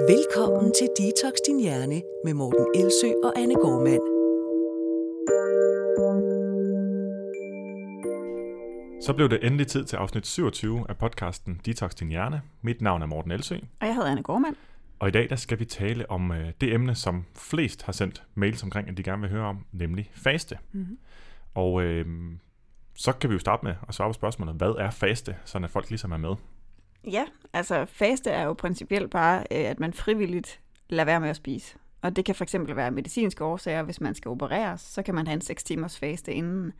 Velkommen til Detox Din Hjerne med Morten Elsø og Anne Gormand. Så blev det endelig tid til afsnit 27 af podcasten Detox Din Hjerne. Mit navn er Morten Elsø, Og jeg hedder Anne Gormand. og i dag der skal vi tale om øh, det emne, som flest har sendt mails omkring, at de gerne vil høre om, nemlig faste. Mm-hmm. Og øh, så kan vi jo starte med at svare på spørgsmålet, hvad er faste, sådan at folk ligesom er med. Ja, altså faste er jo principielt bare, øh, at man frivilligt lader være med at spise. Og det kan for eksempel være medicinske årsager, hvis man skal opereres, så kan man have en 6 timers faste inden.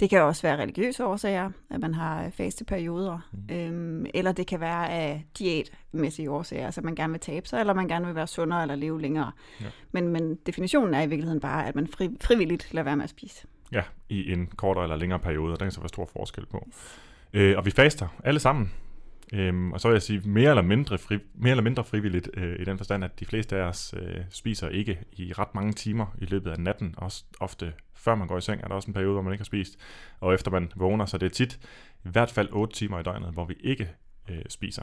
Det kan også være religiøse årsager, at man har faste perioder. Mm. Øhm, eller det kan være af diætmæssige årsager, altså at man gerne vil tabe sig, eller man gerne vil være sundere eller leve længere. Ja. Men, men definitionen er i virkeligheden bare, at man fri, frivilligt lader være med at spise. Ja, i en kortere eller længere periode, og der kan så være stor forskel på. Øh, og vi faster alle sammen. Øhm, og så vil jeg sige mere eller mindre, fri, mere eller mindre frivilligt øh, i den forstand, at de fleste af os øh, spiser ikke i ret mange timer i løbet af natten. Også ofte før man går i seng, er der også en periode, hvor man ikke har spist. Og efter man vågner, så det er tit i hvert fald 8 timer i døgnet, hvor vi ikke øh, spiser.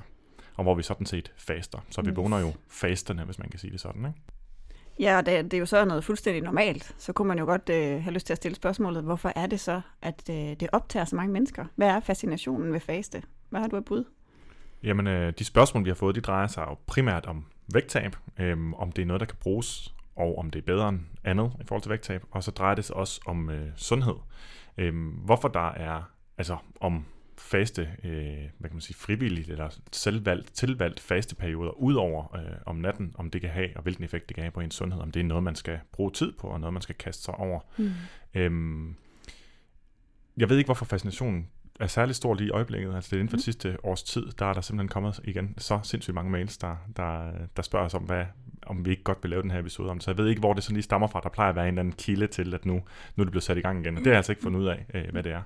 Og hvor vi sådan set faster. Så vi Yes. vågner jo fastende, hvis man kan sige det sådan. Ikke? Ja, og det, det er jo så noget fuldstændig normalt. Så kunne man jo godt øh, have lyst til at stille spørgsmålet, hvorfor er det så, at øh, det optager så mange mennesker? Hvad er fascinationen ved faste? Hvad har du af bud? Jamen, øh, de spørgsmål, vi har fået, de drejer sig jo primært om vægttab, øh, om det er noget, der kan bruges, og om det er bedre end andet i forhold til vægttab. Og så drejer det sig også om øh, sundhed. Øh, hvorfor der er, altså om faste, øh, hvad kan man sige, frivilligt eller selvvalgt, tilvalgt fasteperioder ud over øh, om natten, om det kan have, og hvilken effekt det kan have på ens sundhed, om det er noget, man skal bruge tid på, og noget, man skal kaste sig over. Mm. Øhm, jeg ved ikke, hvorfor fascinationen er særlig stor lige i øjeblikket. Altså det er inden for Mm. det sidste års tid, der er der simpelthen kommet igen så sindssygt mange mails, der, der, der spørger os om, hvad, om vi ikke godt vil lave den her episode om. Så jeg ved ikke, hvor det sådan lige stammer fra. Der plejer at være en eller anden kilde til, at nu, nu er det blevet sat i gang igen. Og det har jeg altså ikke fundet ud af, øh, hvad det er.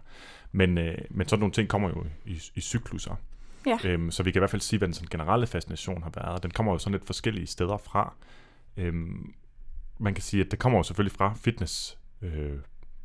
Men, øh, men sådan nogle ting kommer jo i, i cykluser. Ja. Øhm, så vi kan i hvert fald sige, hvad den sådan generelle fascination har været. Den kommer jo sådan lidt forskellige steder fra. Øhm, man kan sige, at det kommer jo selvfølgelig fra fitness øh,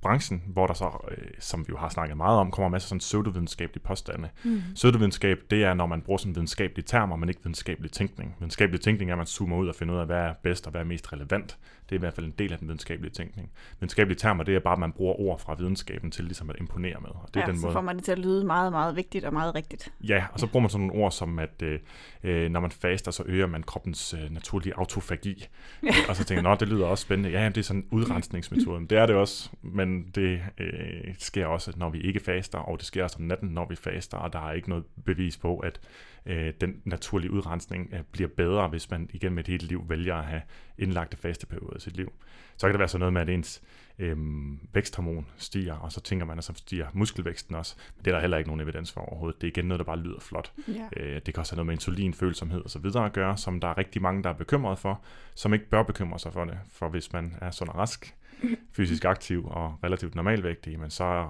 branchen, hvor der så, øh, som vi jo har snakket meget om, kommer masser af sådan pseudovidenskabelige påstande. Mm. Pseudovidenskab, det er, når man bruger sådan videnskabelige termer, men ikke videnskabelig tænkning. Videnskabelig tænkning er, at man zoomer ud og finder ud af, hvad er bedst og hvad er mest relevant. Det er i hvert fald en del af den videnskabelige tænkning. Videnskabelige termer, det er bare, at man bruger ord fra videnskaben til ligesom at imponere med. Og det er ja, den så måde, får man det til at lyde meget, meget vigtigt og meget rigtigt. Ja, og så bruger man sådan nogle ord som, at øh, øh, når man faster, så øger man kroppens øh, naturlige autofagi. Ja. Og så tænker jeg, det lyder også spændende. Ja, jamen, det er sådan en udrensningsmetode. Det er det også, men det øh, sker også, når vi ikke faster, og det sker også om natten, når vi faster, og der er ikke noget bevis på, at øh, den naturlige udrensning øh, bliver bedre, hvis man igen med et helt liv vælger at have indlagte fasteperioder i sit liv. Så kan det være sådan noget med, at ens øh, væksthormon stiger, og så tænker man, at så stiger muskelvæksten også. Men det er der heller ikke nogen evidens for overhovedet. Det er igen noget, der bare lyder flot. Ja. Øh, det kan også have noget med insulinfølsomhed og så videre at gøre, som der er rigtig mange, der er bekymret for, som ikke bør bekymre sig for det. For hvis man er sund og rask, fysisk aktiv og relativt normalvægtig, men så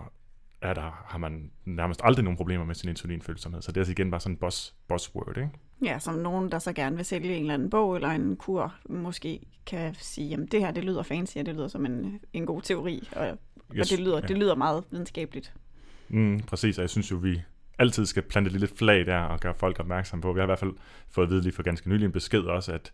er der, har man nærmest aldrig nogen problemer med sin insulinfølsomhed. Så det er altså igen bare sådan en boss, buzzword, ikke? ja, som nogen, der så gerne vil sælge en eller anden bog eller en kur, måske kan sige, jamen det her, det lyder fancy, og det lyder som en, en god teori, og, yes. og det, lyder, ja. det lyder meget videnskabeligt. Mm, præcis, og jeg synes jo, vi altid skal plante et lille flag der og gøre folk opmærksom på. Vi har i hvert fald fået at vide lige for ganske nylig en besked også, at,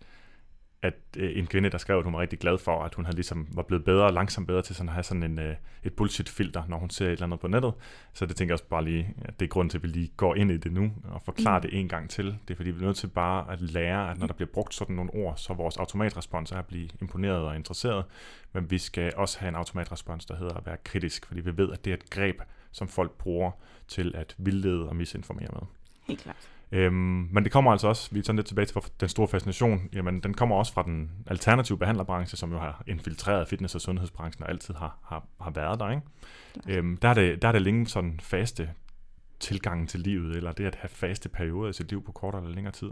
at øh, en kvinde, der skrev, at hun var rigtig glad for, at hun havde ligesom var blevet bedre, langsomt bedre til sådan at have sådan en, øh, et bullshit-filter, når hun ser et eller andet på nettet. Så det tænker jeg også bare lige, at det er grunden til, at vi lige går ind i det nu og forklarer mm. det en gang til. Det er fordi, vi er nødt til bare at lære, at når der bliver brugt sådan nogle ord, så vores automatrespons er at blive imponeret og interesseret. Men vi skal også have en automatrespons, der hedder at være kritisk, fordi vi ved, at det er et greb, som folk bruger til at vildlede og misinformere med. Helt klart. Øhm, men det kommer altså også, vi er sådan lidt tilbage til den store fascination, jamen den kommer også fra den alternative behandlerbranche, som jo har infiltreret fitness- og sundhedsbranchen og altid har, har, har været der. Ikke? Øhm, der, er det, der er det længe sådan faste tilgangen til livet, eller det at have faste perioder i sit liv på kortere eller længere tid.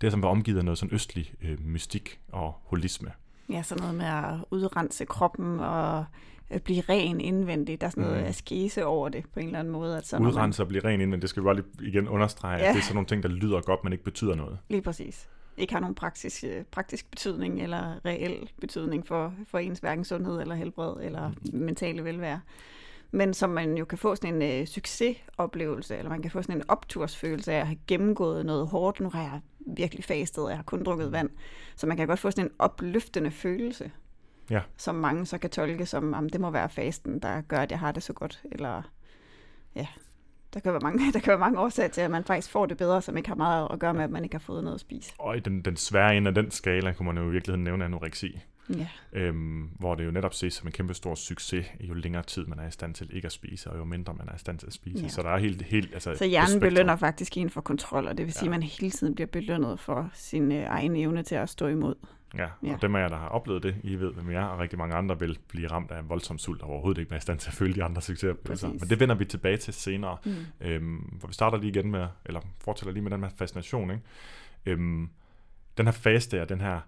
Det er som var omgivet af noget sådan østlig øh, mystik og holisme. Ja, sådan noget med at udrense kroppen og øh, blive ren indvendigt. Der er sådan noget Mm. askese over det på en eller anden måde. At så Udrense og blive ren indvendigt, det skal vi bare lige igen understrege, ja. At det er sådan nogle ting, der lyder godt, men ikke betyder noget. Man, lige præcis. Ikke har nogen praktisk, øh, praktisk betydning eller reel betydning for, for ens hverken sundhed eller helbred eller mentale velvære. Men som man jo kan få sådan en øh, succesoplevelse, eller man kan få sådan en optursfølelse af at have gennemgået noget hårdt. Nu har jeg virkelig fastet, og jeg har kun drukket vand. Så man kan godt få sådan en opløftende følelse, Ja. som mange så kan tolke som, om det må være fasten, der gør, at jeg har det så godt. Eller ja, der kan, være mange, der kan være mange årsager til, at man faktisk får det bedre, som ikke har meget at gøre med, at man ikke har fået noget at spise. Og i den, den svære ende af den skala kunne man jo i virkeligheden nævne anoreksi, Ja, øhm, hvor det jo netop ses som en kæmpe stor succes, jo længere tid man er i stand til ikke at spise, og jo mindre man er i stand til at spise. Ja. Så der er helt, helt altså, så hjernen belønner faktisk en for kontrol, og det vil sige, Ja. at man hele tiden bliver belønnet for sin øh, egen evne til at stå imod. Ja, Ja. og dem af jer, der har oplevet det, I ved, hvem jeg er, og rigtig mange andre vil blive ramt af voldsom sult, og overhovedet ikke være i stand til at følge de andre succesoplevelser. Præcis. Men det vender vi tilbage til senere. Mm. Øhm, hvor vi starter lige igen med, eller fortæller lige med den her fascination. Ikke? Øhm, den her faste og den her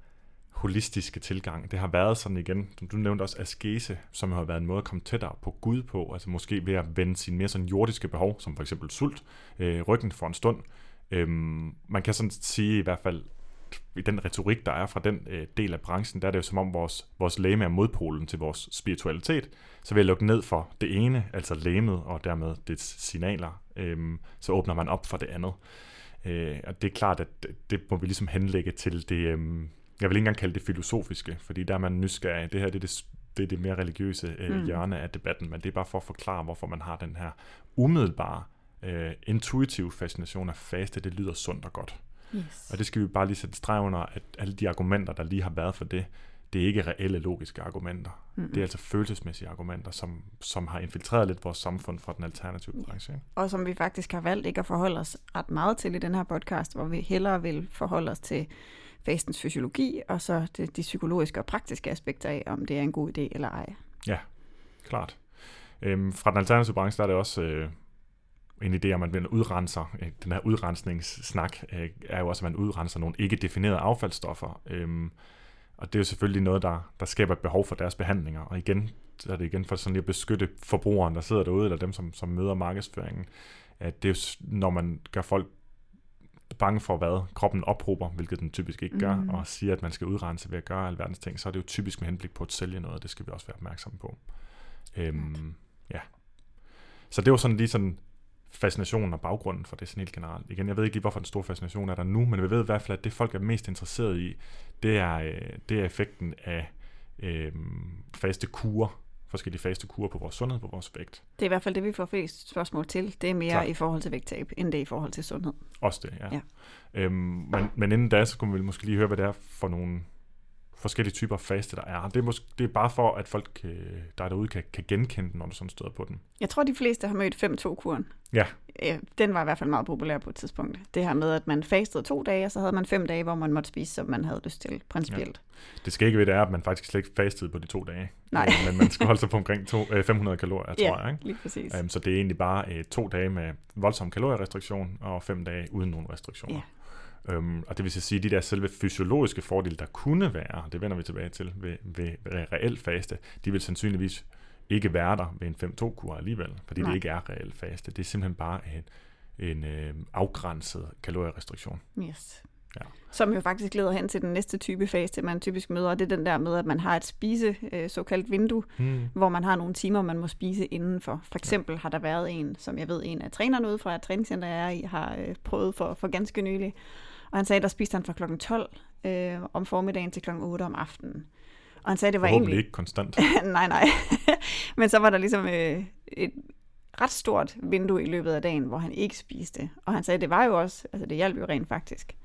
holistiske tilgang, det har været sådan igen, som du nævnte også, askese, som har været en måde at komme tættere på Gud på, altså måske ved at vende sine mere sådan jordiske behov, som for eksempel sult, øh, ryggen for en stund. Øhm, man kan sådan sige i hvert fald, i den retorik, der er fra den øh, del af branchen, der er det jo som om vores, vores læme er modpolen til vores spiritualitet. Så ved at lukke ned for det ene, altså læmet, og dermed dets signaler, øhm, så åbner man op for det andet. Øh, og det er klart, at det, må vi ligesom henlægge til det, øhm, jeg vil ikke engang kalde det filosofiske, fordi der er man nysgerrig. Det her det er det, det, er det mere religiøse øh, mm. hjørne af debatten, men det er bare for at forklare, hvorfor man har den her umiddelbare, øh, intuitive fascination af faste. Det lyder sundt og godt. Yes. Og det skal vi bare lige sætte streg under, at alle de argumenter, der lige har været for det, det er ikke reelle logiske argumenter. Mm-mm. Det er altså følelsesmæssige argumenter, som, som har infiltreret lidt vores samfund fra den alternative Ja. branche. Ikke? og som vi faktisk har valgt ikke at forholde os ret meget til i den her podcast, hvor vi hellere vil forholde os til fastens fysiologi, og så det, de psykologiske og praktiske aspekter af, om det er en god idé eller ej. Klart. Øhm, fra den alternative branche, der er det også øh, en idé om, at man udrenser. Øh, den her udrensningssnak øh, er jo også, at man udrenser nogle ikke definerede affaldsstoffer. Øhm, og det er jo selvfølgelig noget, der, der skaber et behov for deres behandlinger. Og igen, så er det igen for sådan lige at beskytte forbrugeren, der sidder derude, eller dem, som, som møder markedsføringen. At det er jo, når man gør folk bange for, hvad kroppen ophober, hvilket den typisk ikke gør, mm. og siger, at man skal udrense ved at gøre alverdens ting, så er det jo typisk med henblik på at sælge noget, og det skal vi også være opmærksomme på. Øhm, ja. Så det var sådan lige sådan fascinationen og baggrunden for det sådan helt generelt. Igen, jeg ved ikke lige, hvorfor den store fascination er der nu, men vi ved i hvert fald, at det folk er mest interesseret i, det er, øh, det er effekten af øh, faste kurer, forskellige faste kurer på vores sundhed, på vores vægt. Det er i hvert fald det, vi får flest spørgsmål til. Det er mere Klart. i forhold til vægttab, end det er i forhold til sundhed. Også det, ja. Ja. Øhm, men, men inden da, så kunne vi måske lige høre, hvad det er for nogle forskellige typer faste, der er. Det er, måske, det er bare for, at folk, øh, der er derude, kan, kan genkende den, når du sådan støder på den. Jeg tror, de fleste har mødt 5-2-kuren. Ja. Ja, Den var i hvert fald meget populær på et tidspunkt. Det her med, at man fastede to dage, og så havde man fem dage, hvor man måtte spise, som man havde lyst til, principielt. Det skal ikke ved, det er, at man faktisk slet ikke fastede på de to dage. Nej. Øh, Men man skal holde sig på omkring to, øh, 500 kalorier, Ja, tror jeg. Ikke? lige præcis. Um, så det er egentlig bare øh, to dage med voldsom kalorierestriktion, og fem dage uden nogen restriktioner. Um, og det vil så sige, at de der selve fysiologiske fordele, der kunne være, det vender vi tilbage til ved, ved, ved reel faste, de vil sandsynligvis ikke være der ved en 5-2-kur alligevel, fordi Nej. det ikke er reel faste. Det er simpelthen bare en, en øh, afgrænset kalorierestriktion. Yes. Ja. Som jo faktisk leder hen til den næste type faste, man typisk møder, og det er den der med, at man har et spise, øh, såkaldt vindue, Hmm. hvor man har nogle timer, man må spise indenfor. For eksempel har der været en, som jeg ved, en af trænerne ude fra et træningscenter, jeg er i, har øh, prøvet for, for ganske nylig. Og han sagde, der spiste han fra klokken 12 øh, om formiddagen til klokken 8 om aftenen. Og han sagde, det var egentlig... ikke konstant. nej, nej. Men så var der ligesom øh, et ret stort vindue i løbet af dagen, hvor han ikke spiste. Og han sagde, det var jo også, altså det hjalp jo rent faktisk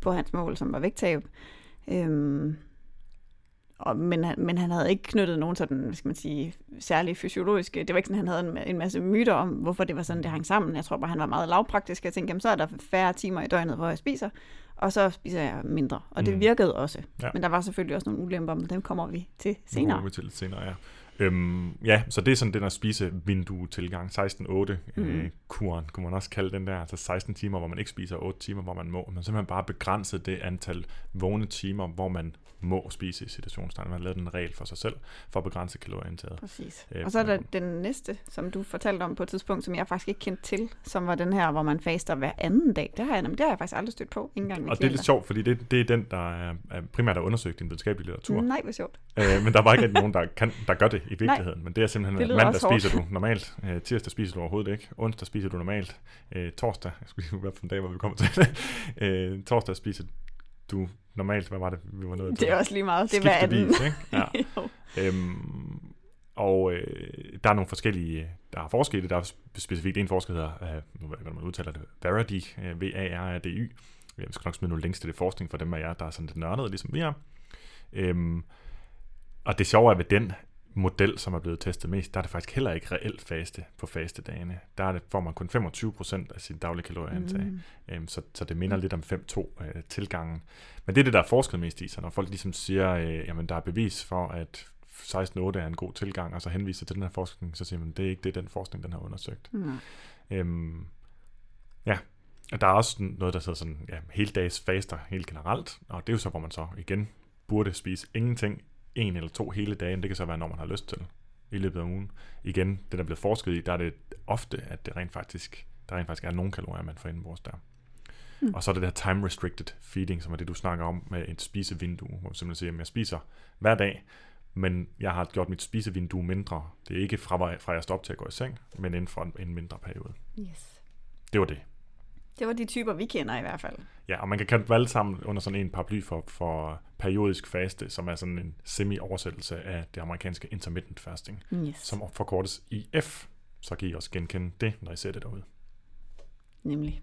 på hans mål, som var vægttab. Øhm, og, men, han, men han havde ikke knyttet nogen sådan, hvad skal man sige, særlige fysiologiske, det var ikke sådan, han havde en, en masse myter om, hvorfor det var sådan, det hang sammen. Jeg tror bare, han var meget lavpraktisk. Jeg tænkte, jamen, så er der færre timer i døgnet, hvor jeg spiser, og så spiser jeg mindre. Og det Mm. virkede også. Ja. Men der var selvfølgelig også nogle ulemper, men dem kommer vi til Det senere. kommer vi til lidt senere, ja. Øhm, ja, så det er sådan den der spise-vindue-tilgang. 16-8 Mhm. øh, kuren, kunne man også kalde den der. Altså 16 timer, hvor man ikke spiser, og 8 timer, hvor man må. Man simpelthen bare begrænset det antal vågne timer, hvor man må spise i situationstegn. Man har lavet en regel for sig selv, for at begrænse kalorieindtaget. Præcis. Øh, Og så er der den næste, som du fortalte om på et tidspunkt, som jeg faktisk ikke kendte til, som var den her, hvor man faster hver anden dag. Det har jeg, det har jeg faktisk aldrig stødt på, ikke engang Og det er lidt sjovt, fordi det, det er den, der er, primært er undersøgt i den videnskabelige litteratur. Nej, hvor sjovt. Øh, men der var ikke nogen, der, kan, der gør det i virkeligheden, Nej. men det er simpelthen, Det mandag spiser du normalt, øh, tirsdag spiser du overhovedet ikke, onsdag spiser du normalt, øh, torsdag, jeg skulle lige hvad for en dag, hvor vi kommer til det, øh, torsdag spiser du normalt, hvad var det, vi var nået til? Det er også lige meget. Det hver anden. Ikke? Ja. Øhm, og øh, der er nogle forskellige, der er forskel i det. Der er spe- specifikt en forsker, der hedder, øh, nu ved jeg man udtaler det, Varady, øh, V-A-R-A-D-Y. Jeg skal nok smide nogle links til det forskning for dem af jer, der er sådan lidt nørdede, ligesom vi er. Øhm, og det sjove er ved den model, som er blevet testet mest, der er det faktisk heller ikke reelt faste på fastedagene. Der er det, får man kun 25% af sin daglige kalorieindtag. Mm. Øhm, så, så det minder lidt om 5-2 øh, tilgangen. Men det er det, der er forsket mest i. Så når folk ligesom siger, øh, jamen der er bevis for, at 16-8 er en god tilgang, og så henviser til den her forskning, så siger man, det er ikke det, den forskning, den har undersøgt. Nej. Øhm, ja, og der er også noget, der hedder sådan, ja, heldags faster helt generelt, og det er jo så, hvor man så igen burde spise ingenting en eller to hele dagen. Det kan så være, når man har lyst til i løbet af ugen. Igen, det der er blevet forsket i, der er det ofte, at det rent faktisk, der rent faktisk er nogle kalorier, man får indenbords der. Mm. Og så er det der time restricted feeding, som er det, du snakker om med et spisevindue, hvor du simpelthen siger, at jeg spiser hver dag, men jeg har gjort mit spisevindue mindre. Det er ikke fra, fra jeg står op til at gå i seng, men inden for en, en mindre periode. Yes. Det var det. Det var de typer, vi kender i hvert fald. Ja, og man kan kalde dem alle sammen under sådan en paraply for, for periodisk faste, som er sådan en semi-oversættelse af det amerikanske intermittent fasting, Yes. som forkortes IF. Så kan I også genkende det, når I ser det derude. Nemlig.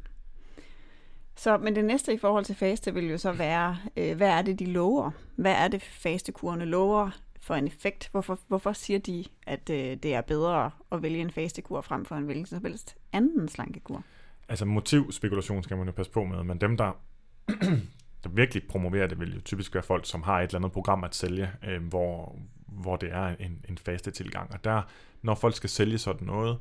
Så, men det næste i forhold til faste vil jo så være, øh, hvad er det, de lover? Hvad er det, fastekurerne lover for en effekt? Hvorfor, hvorfor siger de, at øh, det er bedre at vælge en fastekur frem for en hvilken som helst anden slankekur? Altså motivspekulation skal man jo passe på med, men dem, der, der virkelig promoverer det, vil jo typisk være folk, som har et eller andet program at sælge, øh, hvor, hvor det er en, en faste tilgang. Og der, når folk skal sælge sådan noget,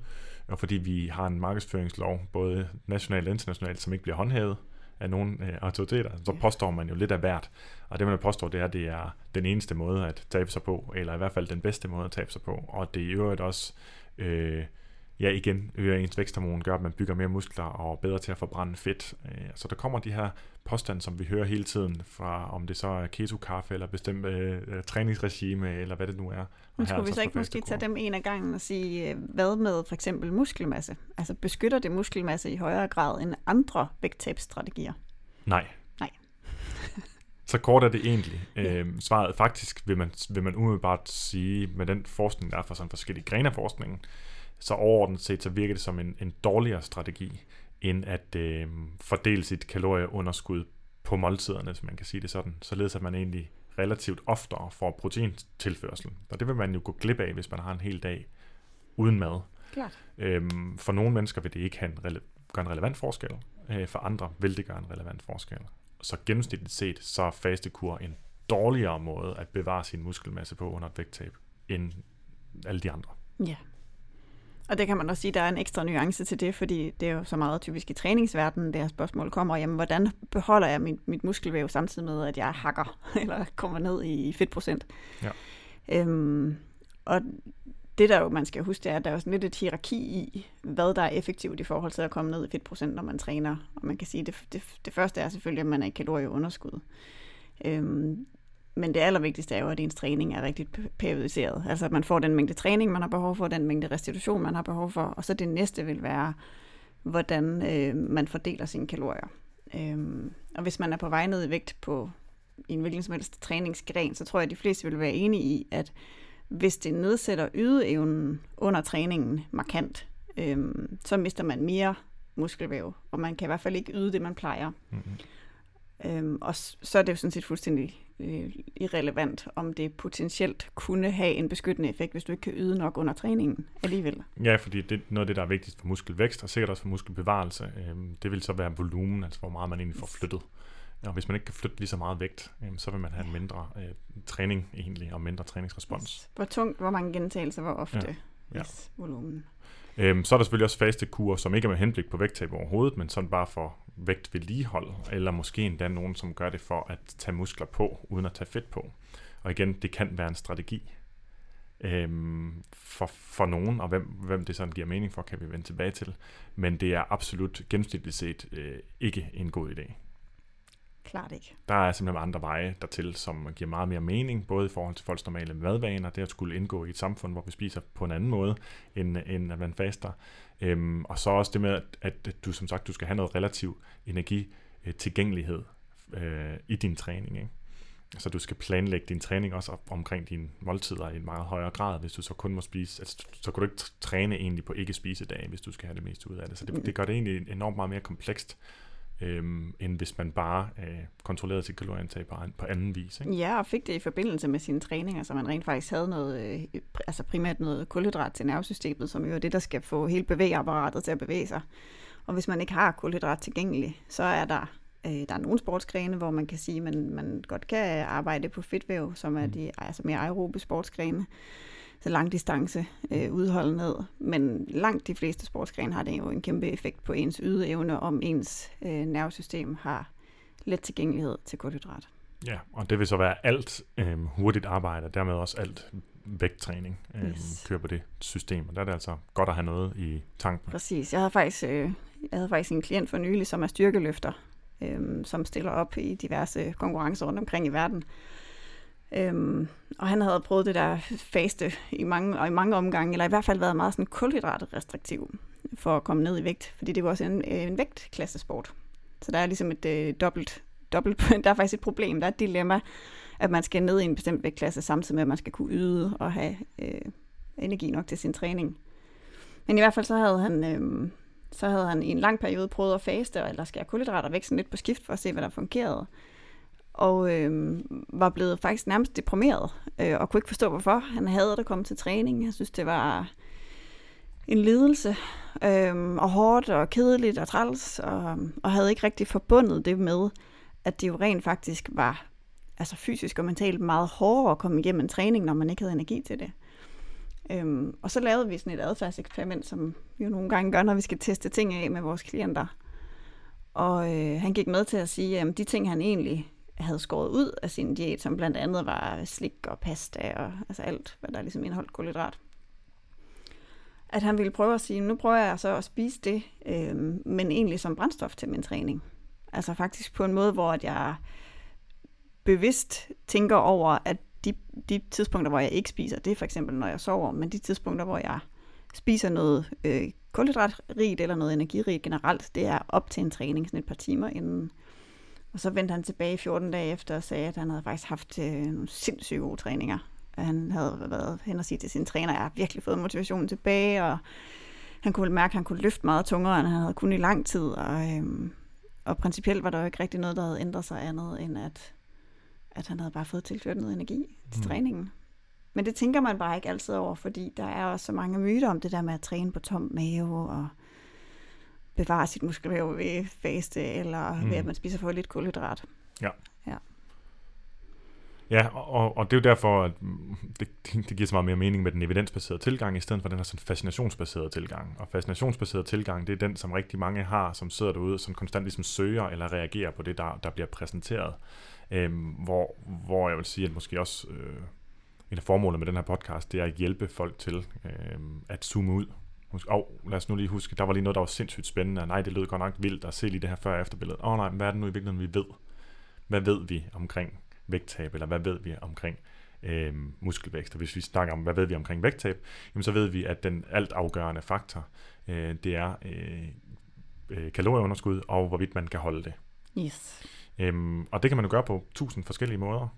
og fordi vi har en markedsføringslov, både nationalt og internationalt, som ikke bliver håndhævet af nogle øh, autoriteter, så Ja. påstår man jo lidt af hvert. Og det, man påstår, det er, at det er den eneste måde at tabe sig på, eller i hvert fald den bedste måde at tabe sig på. Og det er i øvrigt også, øh, ja igen, øger ens væksthormon, gør, at man bygger mere muskler og er bedre til at forbrænde fedt. Øh, Så der kommer de her påstande, som vi hører hele tiden, fra om det så er keto-kaffe, eller bestemt øh, øh, træningsregime, eller hvad det nu er. Her skulle vi altså så ikke fra måske tage dem en af gangen og sige, øh, hvad med for eksempel muskelmasse? Altså beskytter det muskelmasse i højere grad end andre vægttabsstrategier? Nej. Nej. så kort er det egentlig. Øhm, svaret faktisk vil man, vil man umiddelbart sige, med den forskning, der er for sådan forskellige grene af forskningen, så overordnet set, så virker det som en, en dårligere strategi, end at øh, fordele sit kalorieunderskud på måltiderne, hvis man kan sige det sådan, således at man egentlig relativt oftere får proteintilførsel. Og det vil man jo gå glip af, hvis man har en hel dag uden mad. Klart. Øhm, for nogle mennesker vil det ikke have en rele- gøre en relevant forskel. Øh, for andre vil det gøre en relevant forskel. Så gennemsnitligt set, så er fastekur en dårligere måde at bevare sin muskelmasse på under et vægttab, end alle de andre. Ja. Og det kan man også sige, der er en ekstra nuance til det, fordi det er jo så meget typisk i træningsverdenen, det her spørgsmål kommer, jamen hvordan beholder jeg mit, mit muskelvæv samtidig med, at jeg hakker, eller kommer ned i fedtprocent? Ja. Øhm, og det der jo, man skal huske, det er, at der er jo sådan lidt et hierarki i, hvad der er effektivt i forhold til at komme ned i fedtprocent, når man træner. Og man kan sige, det, det, det første er selvfølgelig, at man er i kalorieunderskud. Øhm, men det allervigtigste er jo, at ens træning er rigtig periodiseret. Altså at man får den mængde træning, man har behov for, den mængde restitution, man har behov for. Og så det næste vil være, hvordan øh, man fordeler sine kalorier. Øhm, og hvis man er på vej ned i vægt på i en hvilken som helst træningsgren, så tror jeg, at de fleste vil være enige i, at hvis det nedsætter ydeevnen under træningen markant, øhm, så mister man mere muskelvæv, og man kan i hvert fald ikke yde det, man plejer. Mm-hmm. Øhm, og så er det jo sådan set fuldstændig øh, irrelevant, om det potentielt kunne have en beskyttende effekt, hvis du ikke kan yde nok under træningen alligevel. Ja, fordi det er noget af det, der er vigtigst for muskelvækst, og sikkert også for muskelbevarelse. Øhm, det vil så være volumen, altså hvor meget man egentlig får flyttet. Og hvis man ikke kan flytte lige så meget vægt, øhm, så vil man have en mindre øh, træning egentlig, og mindre træningsrespons. Hvor tungt, hvor mange gentagelser, hvor ofte, Ja. Ja. volumen. Øhm, så er der selvfølgelig også faste kurer, som ikke er med henblik på vægttab overhovedet, men sådan bare for vægt vedligehold, eller måske endda nogen, som gør det for at tage muskler på, uden at tage fedt på. Og igen, det kan være en strategi øhm, for, for nogen, og hvem, hvem det sådan giver mening for, kan vi vende tilbage til. Men det er absolut gennemsnitligt set øh, ikke en god idé. Klart ikke. Der er simpelthen andre veje dertil, som giver meget mere mening, både i forhold til folks normale madvaner, det at skulle indgå i et samfund, hvor vi spiser på en anden måde, end, end at man faster. Øhm, og så også det med, at, at du som sagt, du skal have noget relativ energitilgængelighed øh, i din træning. Ikke? Så du skal planlægge din træning også op omkring dine måltider i en meget højere grad, hvis du så kun må spise. Altså, så kan du ikke træne egentlig på ikke spise dage, hvis du skal have det mest ud af det. Så det, det gør det egentlig enormt meget mere komplekst, øhm, end hvis man bare øh, kontrollerede sit kalorieindtag på, på anden vis. Ikke? Ja, og fik det i forbindelse med sine træninger, så man rent faktisk havde noget, øh, altså primært noget kulhydrat til nervesystemet, som jo er det, der skal få hele bevægeapparatet til at bevæge sig. Og hvis man ikke har kulhydrat tilgængeligt, så er der Øh, der er nogle sportsgrene, hvor man kan sige, at man, man godt kan arbejde på fedtvæv, som er mm. de altså mere aerobe sportsgrene, så langdistance øh, udholdenhed. Men langt de fleste sportsgrene har det jo en kæmpe effekt på ens ydeevne, om ens øh, nervesystem har let tilgængelighed til kulhydrat. Ja, og det vil så være alt øh, hurtigt arbejde, og dermed også alt vægttræning øh, yes. kører på det system. Og der er det altså godt at have noget i tanken. Præcis. Jeg havde faktisk, øh, jeg havde faktisk en klient for nylig, som er styrkeløfter, øhm, som stiller op i diverse konkurrencer rundt omkring i verden. Øhm, og han havde prøvet det der faste i mange, og i mange omgange, eller i hvert fald været meget sådan kulhydratrestriktiv for at komme ned i vægt, fordi det var også en, en vægtklassesport. Så der er ligesom et øh, dobbelt, dobbelt, der er faktisk et problem, der er et dilemma, at man skal ned i en bestemt vægtklasse, samtidig med, at man skal kunne yde og have øh, energi nok til sin træning. Men i hvert fald så havde han, øh, så havde han i en lang periode prøvet at faste, eller skære kulhydrater væk sådan lidt på skift, for at se, hvad der fungerede. Og øh, var blevet faktisk nærmest deprimeret, øh, og kunne ikke forstå, hvorfor. Han havde at komme til træning. Jeg synes, det var en lidelse, øh, og hårdt, og kedeligt, og træls, og, og havde ikke rigtig forbundet det med, at det jo rent faktisk var altså fysisk og mentalt meget hårdere at komme igennem en træning, når man ikke havde energi til det. Øhm, og så lavede vi sådan et adfærdseksperiment, som vi jo nogle gange gør, når vi skal teste ting af med vores klienter. Og øh, han gik med til at sige, at de ting, han egentlig havde skåret ud af sin diæt, som blandt andet var slik og pasta og altså alt, hvad der ligesom indeholdt kulhydrat, at han ville prøve at sige, nu prøver jeg så at spise det, øh, men egentlig som brændstof til min træning. Altså faktisk på en måde, hvor at jeg bevidst tænker over, at de, de tidspunkter, hvor jeg ikke spiser, det er for eksempel, når jeg sover, men de tidspunkter, hvor jeg spiser noget øh, kulhydratrigt eller noget energirigt generelt, det er op til en træning, sådan et par timer inden. Og så vendte han tilbage 14 dage efter og sagde, at han havde faktisk haft øh, nogle sindssygt gode træninger. At han havde været hen og sige til sin træner, at jeg har virkelig fået motivationen tilbage, og han kunne mærke, at han kunne løfte meget tungere, end han havde kunnet i lang tid. Og, øhm, og principielt var der jo ikke rigtig noget, der havde ændret sig andet, end at at han havde bare fået tilført noget energi til mm. træningen. Men det tænker man bare ikke altid over, fordi der er også så mange myter om det der med at træne på tom mave og bevare sit muskelvæv ved faste, eller mm. ved at man spiser for lidt kulhydrat. Ja. Ja, ja og, og det er jo derfor, at det, det giver så meget mere mening med den evidensbaserede tilgang, i stedet for den her sådan fascinationsbaserede tilgang. Og fascinationsbaseret tilgang, det er den, som rigtig mange har, som sidder derude, som konstant ligesom søger eller reagerer på det, der, der bliver præsenteret. Øhm, hvor, hvor jeg vil sige, at måske også øh, et af formålet med den her podcast, det er at hjælpe folk til øh, at zoome ud. Husk, oh, lad os nu lige huske, der var lige noget, der var sindssygt spændende, og nej, det lød godt nok vildt at se lige det her før- og efterbillede. Åh oh, nej, hvad er det nu i virkeligheden, vi ved? Hvad ved vi omkring vægttab, eller hvad ved vi omkring øh, muskelvækst? Og hvis vi snakker om, hvad ved vi omkring vægttab, jamen så ved vi, at den alt afgørende faktor, øh, det er øh, øh, kalorieunderskud, og hvorvidt man kan holde det. Yes. Øhm, og det kan man jo gøre på tusind forskellige måder.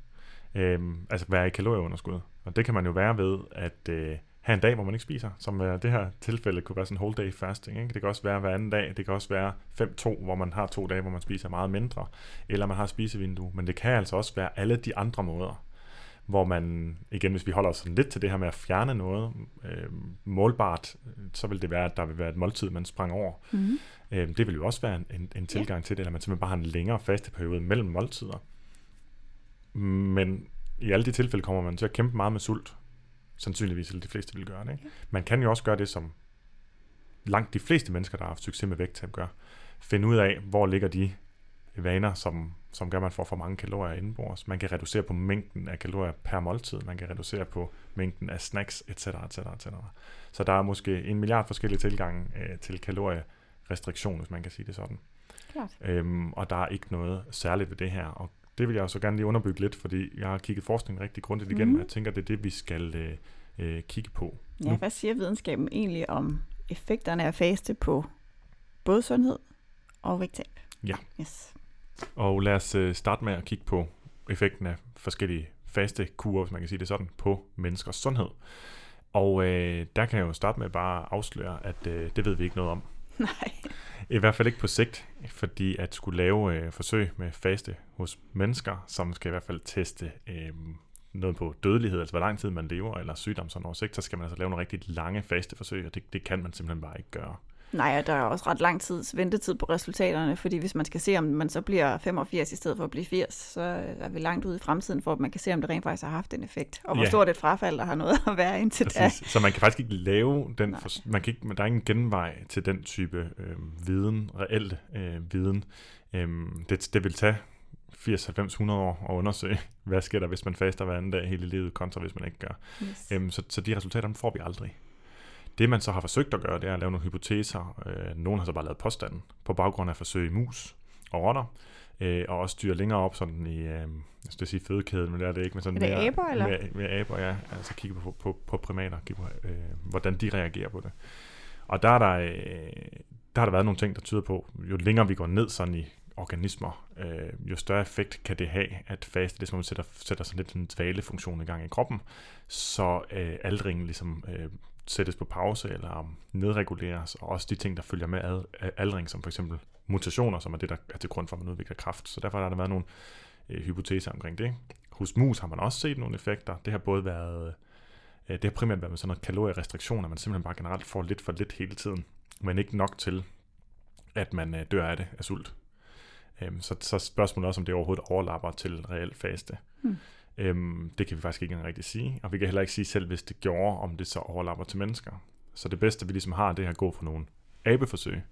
Øhm, altså være i kalorieunderskud. Og det kan man jo være ved at øh, have en dag, hvor man ikke spiser, som øh, det her tilfælde kunne være sådan en whole day fasting. Ikke? Det kan også være hver anden dag, det kan også være 5-2, hvor man har to dage, hvor man spiser meget mindre, eller man har spisevindue. Men det kan altså også være alle de andre måder, hvor man, igen hvis vi holder os sådan lidt til det her med at fjerne noget øh, målbart, så vil det være, at der vil være et måltid, man sprang over. Mm-hmm. Øh, det vil jo også være en, en, en tilgang ja. til det, eller man simpelthen bare har en længere faste periode mellem måltider. Men i alle de tilfælde kommer man til at kæmpe meget med sult. Sandsynligvis, eller de fleste vil gøre det. Ikke? Man kan jo også gøre det, som langt de fleste mennesker, der har haft succes med vægttab, gør. Finde ud af, hvor ligger de vaner, som, som gør, at man får for mange kalorier indenbords. Man kan reducere på mængden af kalorier per måltid. Man kan reducere på mængden af snacks, etc. etc., etc. Så der er måske en milliard forskellige tilgange øh, til kalorierestriktion, hvis man kan sige det sådan. Klart. Øhm, og der er ikke noget særligt ved det her. Og det vil jeg så gerne lige underbygge lidt, fordi jeg har kigget forskningen rigtig grundigt igennem, Mhm. og jeg tænker, det er det, vi skal øh, øh, kigge på. Ja, Nu. hvad siger videnskaben egentlig om effekterne af faste på både sundhed og vægttab? Ja. Yes. Og lad os øh, starte med at kigge på effekten af forskellige faste kurer, hvis man kan sige det sådan, på menneskers sundhed. Og øh, der kan jeg jo starte med bare at afsløre, at øh, det ved vi ikke noget om. Nej. I hvert fald ikke på sigt, fordi at skulle lave øh, forsøg med faste hos mennesker, som skal i hvert fald teste øh, noget på dødelighed, altså hvor lang tid man lever, eller sygdom sådan over sigt, så skal man altså lave nogle rigtig lange faste forsøg, og det, det kan man simpelthen bare ikke gøre. Nej, og der er også ret lang tids ventetid på resultaterne, fordi hvis man skal se, om man så bliver 85 i stedet for at blive 80, så er vi langt ude i fremtiden, for at man kan se, om det rent faktisk har haft en effekt. Og hvor Ja. stort et frafald, der har noget at være indtil da. Præcis. Så man kan faktisk ikke lave den, Nej. for, man kan ikke, der er ingen genvej til den type øh, viden, reelt øh, viden. Øhm, det, det vil tage 80, 90, 100 år at undersøge, hvad sker der, hvis man faster hver anden dag hele livet, kontra hvis man ikke gør. Yes. Øhm, så, så de resultater dem får vi aldrig. Det man så har forsøgt at gøre, det er at lave nogle hypoteser. Øh, nogle har så bare lavet påstanden på baggrund af forsøg i mus og rotter, øh, og også dyr længere op sådan i, øh, jeg skal sige fødekæden, men det er det ikke. Men sådan Er det mere, aber, eller? Mere, mere aber, ja. Altså kigge på, på, på primater, kigge på, øh, hvordan de reagerer på det. Og der er der, øh, der har der været nogle ting, der tyder på, jo længere vi går ned sådan i organismer, øh, jo større effekt kan det have, at faste, det er som om man sætter, sætter sådan lidt en dvalefunktion i gang i kroppen, så øh, aldringen ligesom øh, sættes på pause eller nedreguleres, og også de ting, der følger med ad, aldring, som for eksempel mutationer, som er det, der er til grund for, at man udvikler kraft. Så derfor har der været nogle øh, hypoteser omkring det. Hos mus har man også set nogle effekter. Det har både været, øh, det har primært været med sådan noget kalorierestriktion, at man simpelthen bare generelt får lidt for lidt hele tiden, men ikke nok til, at man øh, dør af det af sult. Øh, så, så spørgsmålet også, om det overhovedet overlapper til reelt faste. Hmm. Øhm, det kan vi faktisk ikke engang rigtig sige, og vi kan heller ikke sige selv, hvis det gjorde, om det så overlapper til mennesker. Så det bedste, vi ligesom har, det er at gå for nogle abeforsøg.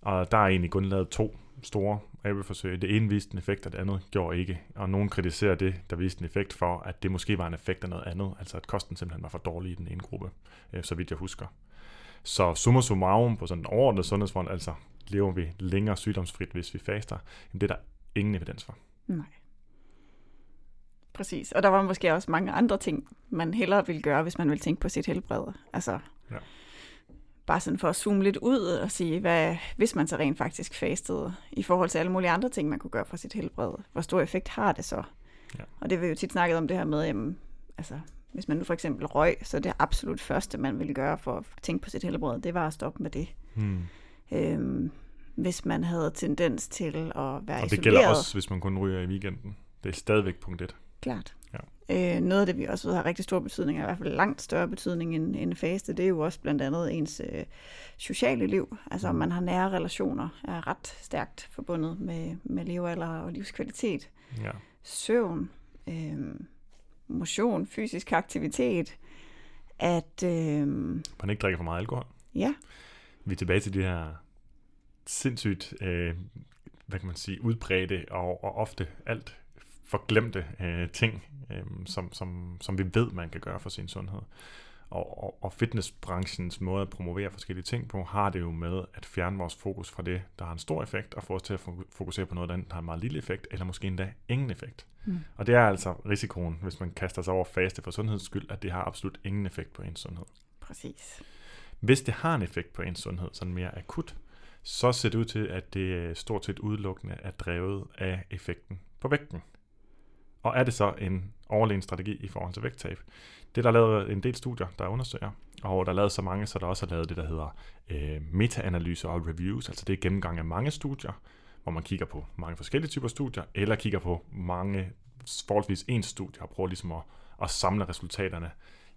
Og der er egentlig kun lavet to store abeforsøg. Det ene viste en effekt, og det andet gjorde ikke. Og nogen kritiserer det, der viste en effekt for, at det måske var en effekt af noget andet. Altså at kosten simpelthen var for dårlig i den ene gruppe, øh, så vidt jeg husker. Så summa summarum på sådan en overordnet sundhedsfront, altså lever vi længere sygdomsfrit, hvis vi faster, jamen det er der ingen evidens for. Nej. Præcis. Og der var måske også mange andre ting, man hellere ville gøre, hvis man ville tænke på sit helbred. Altså, Ja. bare sådan for at zoome lidt ud og sige, hvad, hvis man så rent faktisk fastede, i forhold til alle mulige andre ting, man kunne gøre for sit helbred. Hvor stor effekt har det så? Ja. Og det vil jo tit snakket om det her med, jamen, altså, hvis man nu for eksempel røg, så det absolut første, man ville gøre for at tænke på sit helbred, det var at stoppe med det. Hmm. Øhm, hvis man havde tendens til at være Og det isoleret. gælder også, hvis man kun ryger i weekenden. Det er stadigvæk punkt 1. Klart. Ja. Øh, noget af det, vi også ved har rigtig stor betydning, er i hvert fald langt større betydning end, end faste, det er jo også blandt andet ens øh, sociale liv. Altså om man har nære relationer, er ret stærkt forbundet med, med levealder og livskvalitet. Ja. Søvn, øh, motion, fysisk aktivitet, at øh, Man ikke drikker for meget alkohol. ja, Vi er tilbage til de her sindssygt, øh, hvad kan man sige, udbredte og, og ofte alt forglemte øh, ting, øh, som, som, som vi ved, man kan gøre for sin sundhed. Og, og, og fitnessbranchens måde at promovere forskellige ting på, har det jo med at fjerne vores fokus fra det, der har en stor effekt, og få os til at fo- fokusere på noget, der enten har en meget lille effekt, eller måske endda ingen effekt. Mm. Og det er altså risikoen, hvis man kaster sig over faste for sundheds skyld, at det har absolut ingen effekt på ens sundhed. præcis. Hvis det har en effekt på ens sundhed, sådan mere akut, så ser det ud til, at det stort set udelukkende er drevet af effekten på vægten. Og er det så en overlegen strategi i forhold til vægttab? Det er der lavet en del studier, der undersøger, og der er lavet så mange, så der også er lavet det, der hedder øh, meta-analyser og reviews, altså det er gennemgang af mange studier, hvor man kigger på mange forskellige typer studier, eller kigger på mange forholdsvis ens studier, og prøver ligesom at, at samle resultaterne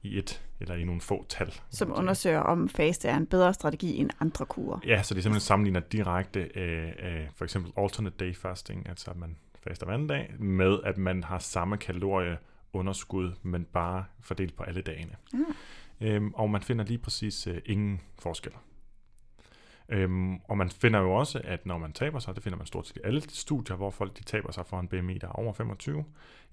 i et eller i nogle få tal. Som undersøger, om faste er en bedre strategi end andre kurer. Ja, så det simpelthen sammenligner direkte øh, øh, for eksempel alternate day fasting, altså at man faster hver anden dag, med at man har samme kalorieunderskud, men bare fordelt på alle dagene. Ah. Øhm, og man finder lige præcis øh, ingen forskel. Øhm, og man finder jo også, at når man taber sig, det finder man stort set i alle studier, hvor folk de taber sig for en BMI, der er over 25,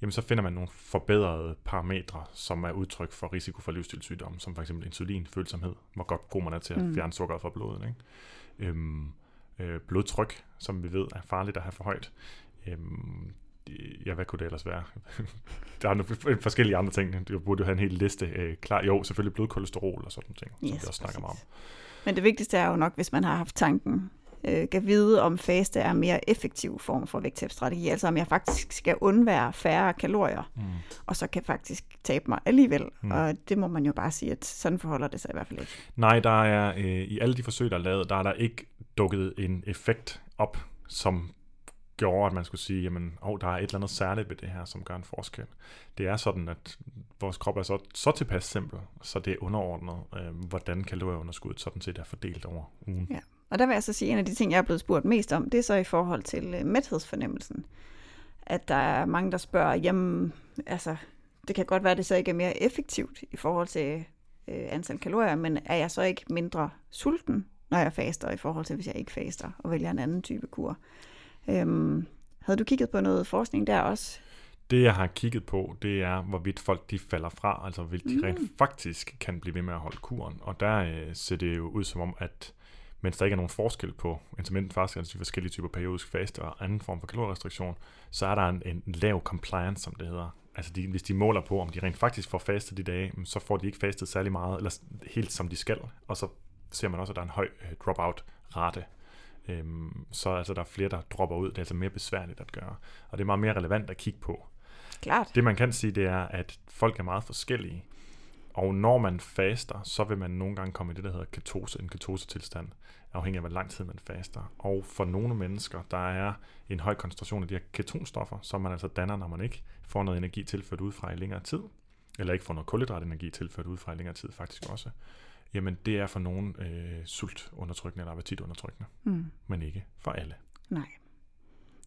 jamen så finder man nogle forbedrede parametre, som er udtryk for risiko for livsstilssygdomme, som for eksempel insulin, følsomhed, hvor godt god man er til at Mm. fjerne sukkeret fra blodet. Ikke? Øhm, øh, blodtryk, som vi ved er farligt at have for højt. Øhm, ja, hvad kunne det ellers være? der er nogle forskellige andre ting. Du burde jo have en hel liste øh, klar. Jo, selvfølgelig blodkolesterol og sådan ting, yes, som vi også snakker meget om. Men det vigtigste er jo nok, hvis man har haft tanken, øh, kan vide, om faste er en mere effektiv form for vægttabsstrategi. Altså om jeg faktisk skal undvære færre kalorier, mm. og så kan faktisk tabe mig alligevel. Mm. Og det må man jo bare sige, at sådan forholder det sig i hvert fald ikke. Nej, der er øh, i alle de forsøg, der er lavet, der er der ikke dukket en effekt op, som gjorde, at man skulle sige, jamen, oh, der er et eller andet særligt ved det her, som gør en forskel. Det er sådan, at vores krop er så, så tilpas simpel, så det er underordnet, øh, hvordan kalorieunderskuddet sådan set er fordelt over ugen. Ja. Og der vil jeg så sige, at en af de ting, jeg er blevet spurgt mest om, det er så i forhold til øh, mæthedsfornemmelsen. At der er mange, der spørger, jamen, altså, det kan godt være, at det så ikke er mere effektivt i forhold til øh, antal kalorier, men er jeg så ikke mindre sulten, når jeg faster, i forhold til, hvis jeg ikke faster og vælger en anden type kur? Øhm, havde du kigget på noget forskning der også? Det, jeg har kigget på, det er, hvorvidt folk de falder fra, altså hvorvidt de mm. rent faktisk kan blive ved med at holde kuren. Og der øh, ser det jo ud som om, at mens der ikke er nogen forskel på intermittent fasting, altså de forskellige typer periodisk faste og anden form for kalorierestriktion, så er der en, en lav compliance, som det hedder. Altså de, hvis de måler på, om de rent faktisk får fastet de dage, så får de ikke fastet særlig meget, eller helt som de skal, og så ser man også, at der er en høj uh, dropout-rate. Um, så altså, der er flere, der dropper ud. Det er altså mere besværligt at gøre. Og det er meget mere relevant at kigge på. Klart. Det man kan sige, det er, at folk er meget forskellige. Og når man faster, så vil man nogle gange komme i det, der hedder ketose, en ketosetilstand, afhængig af, hvor lang tid man faster. Og for nogle mennesker, der er en høj koncentration af de her ketonstoffer, som man altså danner, når man ikke får noget energi tilført udefra i længere tid, eller ikke får noget kulhydratenergi tilført udefra i længere tid faktisk også, jamen det er for nogen øh, sultundertrykkende eller appetitundertrykkende, mm. men ikke for alle. Nej.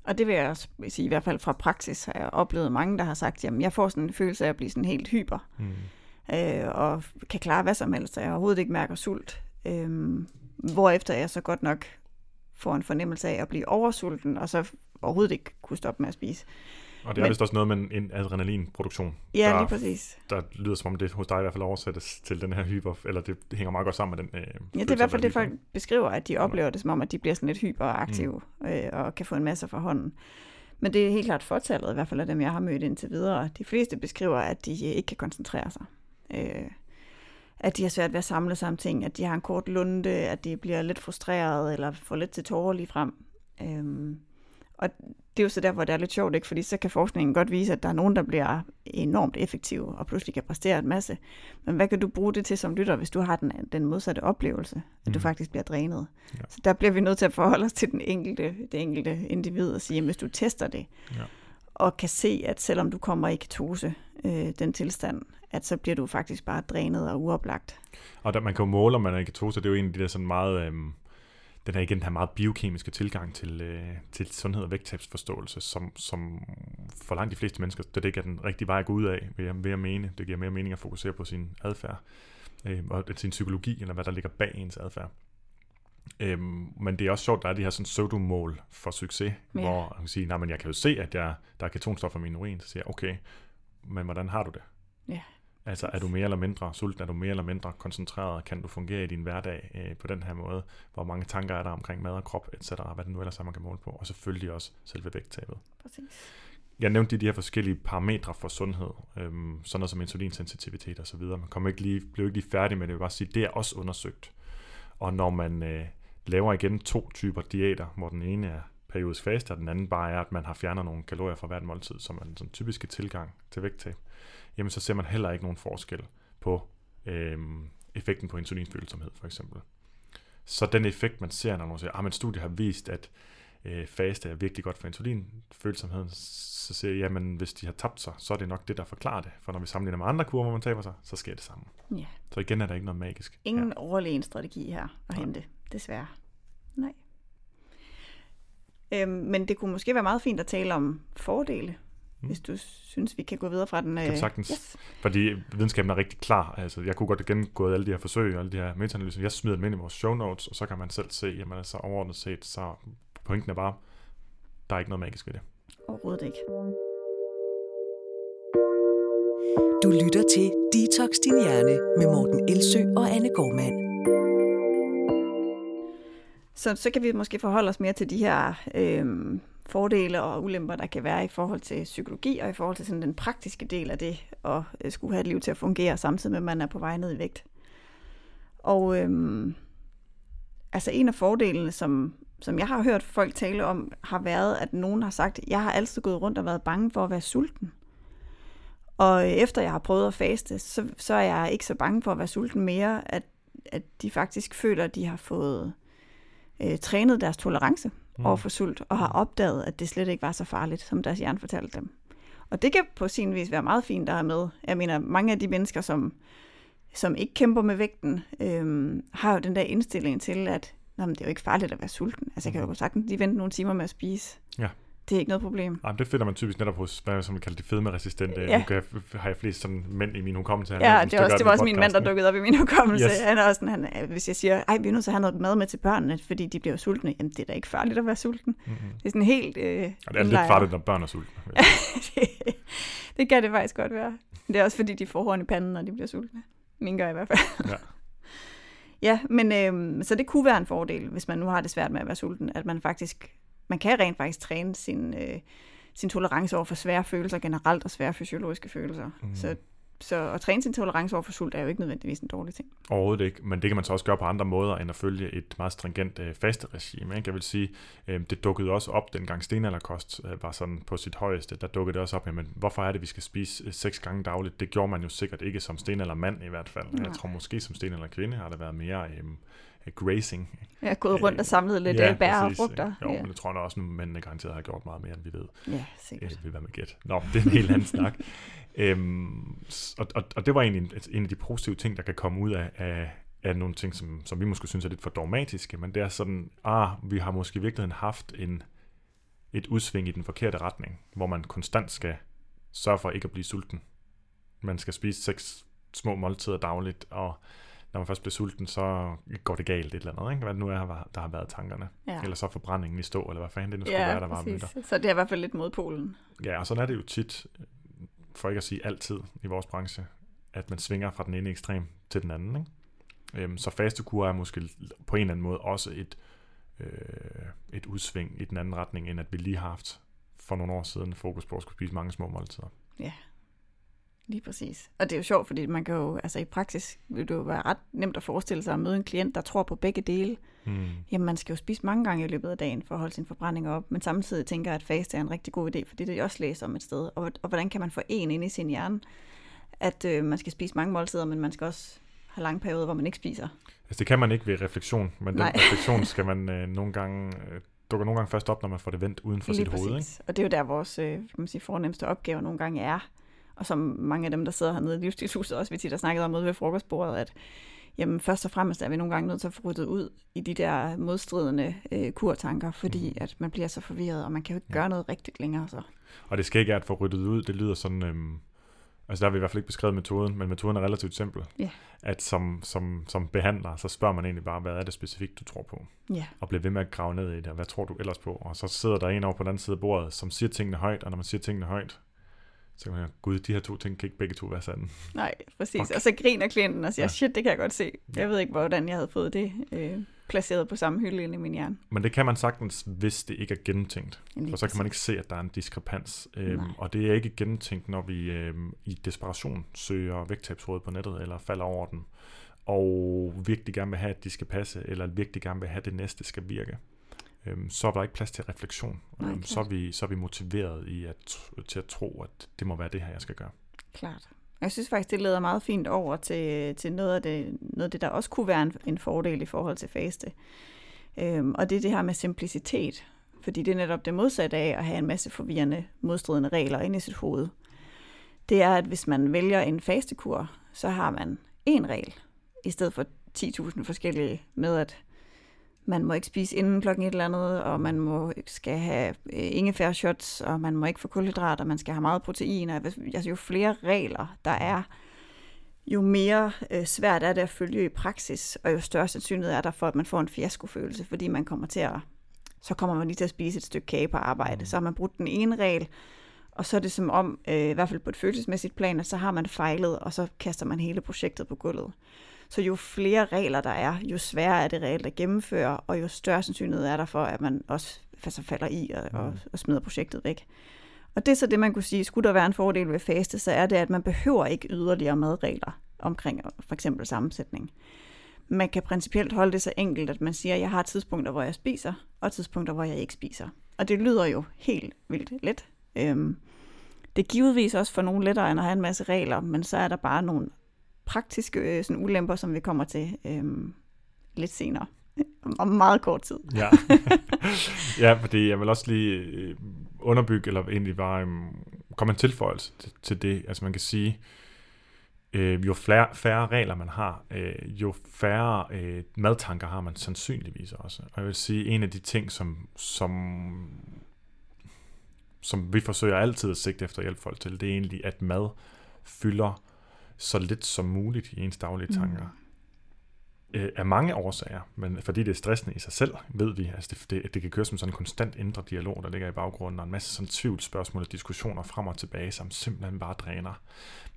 Og det vil jeg også sige, i hvert fald fra praksis har jeg oplevet mange, der har sagt, jamen jeg får sådan en følelse af at blive sådan helt hyper. Mm øh, og kan klare hvad som helst, og jeg overhovedet ikke mærker sult. Øh, hvorefter jeg så godt nok får en fornemmelse af at blive oversulten, og så overhovedet ikke kunne stoppe med at spise. Og det er Men, vist også noget med en adrenalinproduktion. Ja, der, lige præcis. Der lyder som om det hos dig i hvert fald oversættes til den her hyper, eller det, det hænger meget godt sammen med den. Øh, ja, det er i hvert fald det, folk beskriver, at de oplever det som om, at de bliver sådan lidt hyperaktive mm. øh, og kan få en masse fra hånden. Men det er helt klart fortallet, i hvert fald af dem, jeg har mødt indtil videre. De fleste beskriver, at de ikke kan koncentrere sig øh, at de har svært ved at samle sig om ting, at de har en kort lunde, at de bliver lidt frustreret eller får lidt til tårer lige frem. Øh, og det er jo så der, hvor det er lidt sjovt, ikke? fordi så kan forskningen godt vise, at der er nogen, der bliver enormt effektive og pludselig kan præstere en masse. Men hvad kan du bruge det til som lytter, hvis du har den, den modsatte oplevelse, at mm. du faktisk bliver drænet? Ja. Så der bliver vi nødt til at forholde os til den enkelte, det enkelte individ og sige, at hvis du tester det, ja. og kan se, at selvom du kommer i ketose, øh, den tilstand, at så bliver du faktisk bare drænet og uoplagt. Og der, man kan jo måle, om man er i ketose, det er jo en af de der sådan meget, øhm, den her igen, den her meget biokemiske tilgang til, øh, til sundhed og vægttabsforståelse, som, som for langt de fleste mennesker, det ikke er den rigtige vej at gå ud af, vil jeg, vil jeg mene. Det giver mere mening at fokusere på sin adfærd, øh, og sin psykologi, eller hvad der ligger bag ens adfærd. Øhm, men det er også sjovt, at der er de her sådan pseudomål for succes, ja. hvor man kan sige, nej, men jeg kan jo se, at jeg, der er ketonstoffer i min urin, så siger jeg, okay, men hvordan har du det? Ja. Altså er du mere eller mindre sulten, er du mere eller mindre koncentreret, kan du fungere i din hverdag øh, på den her måde, hvor mange tanker er der omkring mad og krop, etc., hvad det nu ellers er, man kan måle på, og selvfølgelig også selve vægttabet. Præcis. Jeg nævnte de her forskellige parametre for sundhed, øhm, sådan noget som insulinsensitivitet videre. Man kommer ikke lige, blev ikke lige færdig med det, jeg vil bare sige, det er også undersøgt. Og når man øh, laver igen to typer diæter, hvor den ene er periodisk faste, og den anden bare er, at man har fjernet nogle kalorier fra hvert måltid, som er den sådan typiske tilgang til vægttab, jamen så ser man heller ikke nogen forskel på øh, effekten på insulinfølsomhed for eksempel. Så den effekt, man ser, når man siger, at ah, studiet har vist, at øh, faste er virkelig godt for insulinfølsomheden, så siger jeg, jamen hvis de har tabt sig, så er det nok det, der forklarer det. For når vi sammenligner med andre kurver, hvor man taber sig, så sker det samme. Ja. Så igen er der ikke noget magisk. Ingen her. overlegen strategi her at Nej. hente, desværre. Nej. Øhm, men det kunne måske være meget fint at tale om fordele mm. hvis du synes, vi kan gå videre fra den. Kan øh, sagtens. Yes. Fordi videnskaben er rigtig klar. Altså, jeg kunne godt gennemgå alle de her forsøg og alle de her metaanalyser. Jeg smider dem ind i vores show notes, og så kan man selv se, jamen altså overordnet set, så pointen er bare, der er ikke noget magisk ved det. Overhovedet ikke. Du lytter til Detox Din Hjerne med Morten Elsø og Anne Gormand. Så, så kan vi måske forholde os mere til de her øh, fordele og ulemper, der kan være i forhold til psykologi og i forhold til sådan den praktiske del af det, og øh, skulle have et liv til at fungere, samtidig med, at man er på vej ned i vægt. Og øhm, altså en af fordelene, som, som jeg har hørt folk tale om, har været, at nogen har sagt, jeg har altid gået rundt og været bange for at være sulten. Og øh, efter jeg har prøvet at faste, så, så er jeg ikke så bange for at være sulten mere, at, at de faktisk føler, at de har fået øh, trænet deres tolerance mm. over for sult, og har opdaget, at det slet ikke var så farligt, som deres hjerne fortalte dem. Og det kan på sin vis være meget fint, der er med. Jeg mener, mange af de mennesker, som, som ikke kæmper med vægten, øh, har jo den der indstilling til, at Nå, men det er jo ikke farligt at være sulten. Altså, jeg kan jo Mhm. sagtens lige vente nogle timer med at spise. Ja. Det er ikke noget problem. Ej, men det finder man typisk netop hos, hvad som vi kalder de fedmeresistente. Ja. Nu kan har jeg flest sådan mænd i min hukommelse. Han Ja, det, også, det var også min mand, der dukkede op i min hukommelse. Yes. Han er også sådan, han, er- hvis jeg siger, ej, vi er nødt til at have noget mad med til børnene, fordi de bliver sultne. Jamen, det er da ikke farligt at være sulten. Mm-hmm. Det er sådan helt øh, Og det er lidt farligt, når børn er sultne. det, det kan det faktisk godt være. Det er også fordi, de får horn i panden, når de bliver sultne. Min gør i hvert fald. Ja. ja, men øh, så det kunne være en fordel, hvis man nu har det svært med at være sulten, at man faktisk, man kan rent faktisk træne sin, øh, sin tolerance over for svære følelser generelt, og svære fysiologiske følelser. Mm. Så, så at træne sin tolerance over for sult er jo ikke nødvendigvis en dårlig ting. Overhovedet ikke, men det kan man så også gøre på andre måder, end at følge et meget stringent øh, fasteregime. Ikke? Jeg vil sige, øh, det dukkede også op, dengang stenalderkost øh, var sådan på sit højeste, der dukkede det også op, jamen, hvorfor er det, vi skal spise øh, seks gange dagligt? Det gjorde man jo sikkert ikke som stenaldermand i hvert fald. Nej. Jeg tror måske som stenalderkvinde har der været mere øh, grazing. Jeg har gået rundt og samlet lidt ja, ja, bær og frugter. Jo, ja. men det tror jeg også, at mændene garanteret har gjort meget mere, end vi ved. ja, sikkert. Øh, vil være med gæt. Nå, det er en helt anden snak. Øhm, og, og, og det var egentlig en, en af de positive ting, der kan komme ud af, af, af nogle ting, som, som vi måske synes er lidt for dogmatiske, men det er sådan, ah, vi har måske i virkeligheden haft en, et udsving i den forkerte retning, hvor man konstant skal sørge for ikke at blive sulten. Man skal spise seks små måltider dagligt, og når man først bliver sulten, så går det galt et eller andet, ikke? hvad det nu er, der har været tankerne. Ja. Eller så forbrændingen i stå, eller hvad fanden det nu skulle Ja, være, der var myter. Så det er i hvert fald lidt modpolen. Ja, og sådan er det jo tit, for ikke at sige altid i vores branche, at man svinger fra den ene ekstrem til den anden. Ikke? Øhm, så fastekur er måske på en eller anden måde også et, øh, et udsving i den anden retning, end at vi lige har haft for nogle år siden fokus på at skulle spise mange små måltider. Lige præcis. Og det er jo sjovt, fordi man kan jo, altså i praksis vil det jo være ret nemt at forestille sig at møde en klient, der tror på begge dele. Mm. Jamen, man skal jo spise mange gange i løbet af dagen for at holde sin forbrænding op, men samtidig tænker jeg, at faste er en rigtig god idé, for det er det, jeg også læser om et sted. Og, og hvordan kan man få en ind i sin hjerne, at øh, man skal spise mange måltider, men man skal også have lange perioder, hvor man ikke spiser. Altså det kan man ikke ved refleksion, men den Nej. refleksion skal man øh, nogle gange, øh, dukker nogle gange først op, når man får det vendt uden for Lige sit hoved. Ikke? præcis. Og det er jo der, vores øh, kan man sige, fornemmeste opgave nogle gange er. Og som mange af dem, der sidder hernede i livsstilshuset, også vi tit har snakket om ude ved frokostbordet, at jamen, først og fremmest er vi nogle gange nødt til at få ryddet ud i de der modstridende øh, kurtanker, fordi Mhm. at man bliver så forvirret, og man kan jo ikke Ja. gøre noget rigtigt længere. Så. Og det skal ikke er at få ryddet ud, det lyder sådan, øhm, altså der har vi i hvert fald ikke beskrevet metoden, men metoden er relativt simpel. Ja. At som, som, som behandler, så spørger man egentlig bare, hvad er det specifikt, du tror på? Ja, Og bliver ved med at grave ned i det, og hvad tror du ellers på? Og så sidder der en over på den anden side af bordet, som siger tingene højt, og når man siger tingene højt, så kan man gud, de her to ting kan ikke begge to være sande. nej, præcis. Fuck. Og så griner klienten og siger, Ja. shit, det kan jeg godt se. Jeg ved ikke, hvordan jeg havde fået det øh, placeret på samme hylde inde i min hjerne. Men det kan man sagtens, hvis det ikke er gennemtænkt. Lige For så kan man ikke se, at der er en diskrepans. Øhm, Nej. og det er ikke gennemtænkt, når vi øhm, i desperation søger vægttabsråd på nettet, eller falder over dem, og virkelig gerne vil have, at de skal passe, eller virkelig gerne vil have, at det næste skal virke. Øhm, så er der ikke plads til refleksion. Nej, øhm, så, er vi, så er vi motiveret i at, til at tro, at det må være det her, jeg skal gøre. Klart. Jeg synes faktisk, det leder meget fint over til, til noget, af det, noget af det, der også kunne være en, en fordel i forhold til faste. Øhm, og det er det her med simplicitet. Fordi det er netop det modsatte af at have en masse forvirrende, modstridende regler inde i sit hoved. Det er, at hvis man vælger en fastekur, så har man én regel, i stedet for 10.000 forskellige med, at man må ikke spise inden klokken et eller andet, og man må skal have øh, ingefær shots, og man må ikke få kulhydrater, man skal have meget protein, og altså jo flere regler der er, jo mere øh, svært er det at følge i praksis, og jo større sandsynlighed er der for, at man får en fiaskofølelse, fordi man kommer til at, så kommer man lige til at spise et stykke kage på arbejde. Mm. Så har man brudt den ene regel, og så er det som om, øh, i hvert fald på et følelsesmæssigt plan, at så har man fejlet, og så kaster man hele projektet på gulvet. Så jo flere regler der er, jo sværere er det reelt at gennemføre, og jo større sandsynlighed er der for, at man også altså falder i og, og, og smider projektet væk. Og det er så det, man kunne sige, skulle der være en fordel ved faste, så er det, at man behøver ikke yderligere madregler omkring for eksempel sammensætning. Man kan principielt holde det så enkelt, at man siger, at jeg har tidspunkter, hvor jeg spiser, og tidspunkter, hvor jeg ikke spiser. Og det lyder jo helt vildt let. Øhm, det er givetvis også for nogle lettere end at have en masse regler, men så er der bare nogle praktiske øh, sådan ulemper, som vi kommer til øhm, lidt senere. Om meget kort tid. Ja, ja fordi jeg vil også lige øh, underbygge, eller egentlig bare um, komme en tilføjelse til, til det. Altså man kan sige, øh, jo flere, færre regler man har, øh, jo færre øh, madtanker har man sandsynligvis også. Og jeg vil sige, en af de ting, som, som, som vi forsøger altid at sigte efter at hjælpe folk til, det er egentlig, at mad fylder så lidt som muligt i ens daglige tanker. Mm øh, af mange årsager, men fordi det er stressende i sig selv, ved vi, altså det, det, det kan køre som sådan en konstant indre dialog, der ligger i baggrunden, og en masse sådan tvivlsspørgsmål og diskussioner frem og tilbage, som simpelthen bare dræner.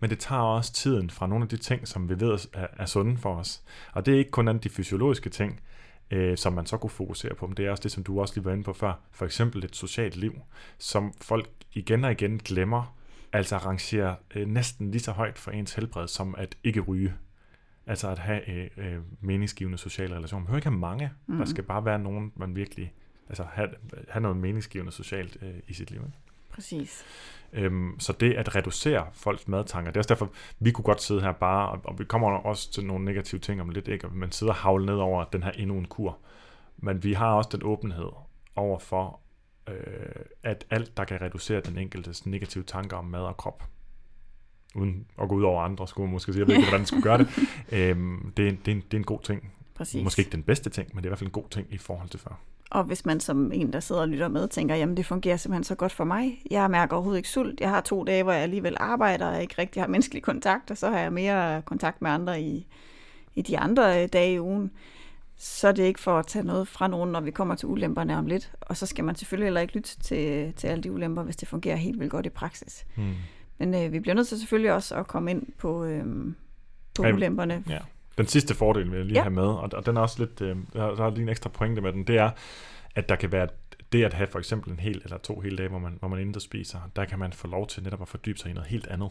Men det tager også tiden fra nogle af de ting, som vi ved er, er sunde for os. Og det er ikke kun de fysiologiske ting, øh, som man så kunne fokusere på, men det er også det, som du også lige var inde på før, for eksempel et socialt liv, som folk igen og igen glemmer, altså rangerer øh, næsten lige så højt for ens helbred, som at ikke ryge. Altså at have øh, øh, meningsgivende sociale relationer. Man behøver ikke have mange. Mm. Der skal bare være nogen, man virkelig... Altså have, have noget meningsgivende socialt øh, i sit liv. Ikke? Præcis. Øhm, så det at reducere folks madtanker, det er også derfor, vi kunne godt sidde her bare, og, og vi kommer også til nogle negative ting om lidt, ikke? man sidder og havle ned over den her endnu en kur. Men vi har også den åbenhed over for, øh, at alt, der kan reducere den enkeltes negative tanker om mad og krop, uden at gå ud over andre, skulle man måske sige, jeg ved ikke, hvordan man skulle gøre det. Øhm, det, er, det, er en, det er en god ting. Præcis. Måske ikke den bedste ting, men det er i hvert fald en god ting i forhold til før. Og hvis man som en, der sidder og lytter med, tænker, jamen det fungerer simpelthen så godt for mig. Jeg mærker overhovedet ikke sult. Jeg har to dage, hvor jeg alligevel arbejder og ikke rigtig har menneskelig kontakt, og så har jeg mere kontakt med andre i, i de andre øh, dage i ugen. Så er det ikke for at tage noget fra nogen, når vi kommer til ulemperne om lidt. Og så skal man selvfølgelig heller ikke lytte til, til alle de ulemper, hvis det fungerer helt vildt godt i praksis. Hmm. Men øh, vi bliver nødt til selvfølgelig også at komme ind på, øh, på ja, ulemperne. Ja. Den sidste fordel vil jeg lige ja. have med, og, og den er også lidt, øh, der, er lige en ekstra pointe med den, det er, at der kan være det at have for eksempel en hel eller to hele dage, hvor man, hvor man intet spiser, der kan man få lov til netop at fordybe sig i noget helt andet.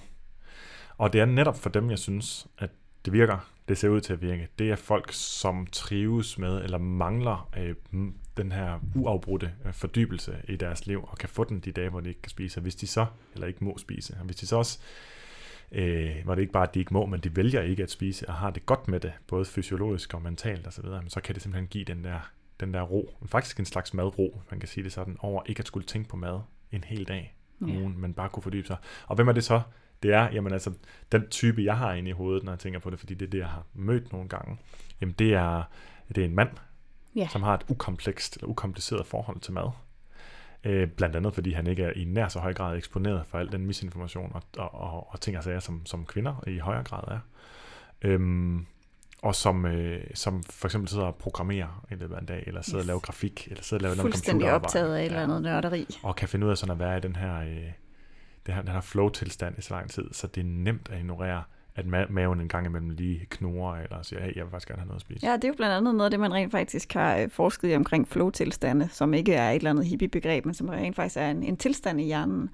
Og det er netop for dem, jeg synes, at det virker, det ser ud til at virke. Det er folk, som trives med eller mangler øh, den her uafbrudte øh, fordybelse i deres liv, og kan få den de dage, hvor de ikke kan spise. hvis de så, eller ikke må spise, og hvis de så også, øh, hvor det ikke bare, at de ikke må, men de vælger ikke at spise, og har det godt med det, både fysiologisk og mentalt osv., så, så kan det simpelthen give den der, den der ro, faktisk en slags madro, man kan sige det sådan, over ikke at skulle tænke på mad en hel dag om ja. ugen, men bare kunne fordybe sig. Og hvem er det så? Det er, jamen altså, den type, jeg har inde i hovedet, når jeg tænker på det, fordi det er det, jeg har mødt nogle gange, jamen det er, det er en mand, yeah. som har et ukomplekst eller ukompliceret forhold til mad. Øh, blandt andet fordi han ikke er i nær så høj grad eksponeret for al den misinformation og, og, og, og ting og sager, som, som kvinder i højere grad er. Øhm, og som, øh, som for eksempel sidder og programmerer i løbet af en dag, eller sidder yes. og laver grafik, eller sidder og laver noget Fuldstændig optaget af et eller andet nørderi. Og kan finde ud af sådan at være i den her, øh, det har, den har flow-tilstand i så lang tid, så det er nemt at ignorere at ma- maven en gang imellem lige knurrer, eller siger, hey, jeg vil faktisk gerne have noget at spise. Ja, det er jo blandt andet noget af det, man rent faktisk har øh, forsket i omkring flow-tilstande, som ikke er et eller andet hippie-begreb, men som rent faktisk er en, en tilstand i hjernen,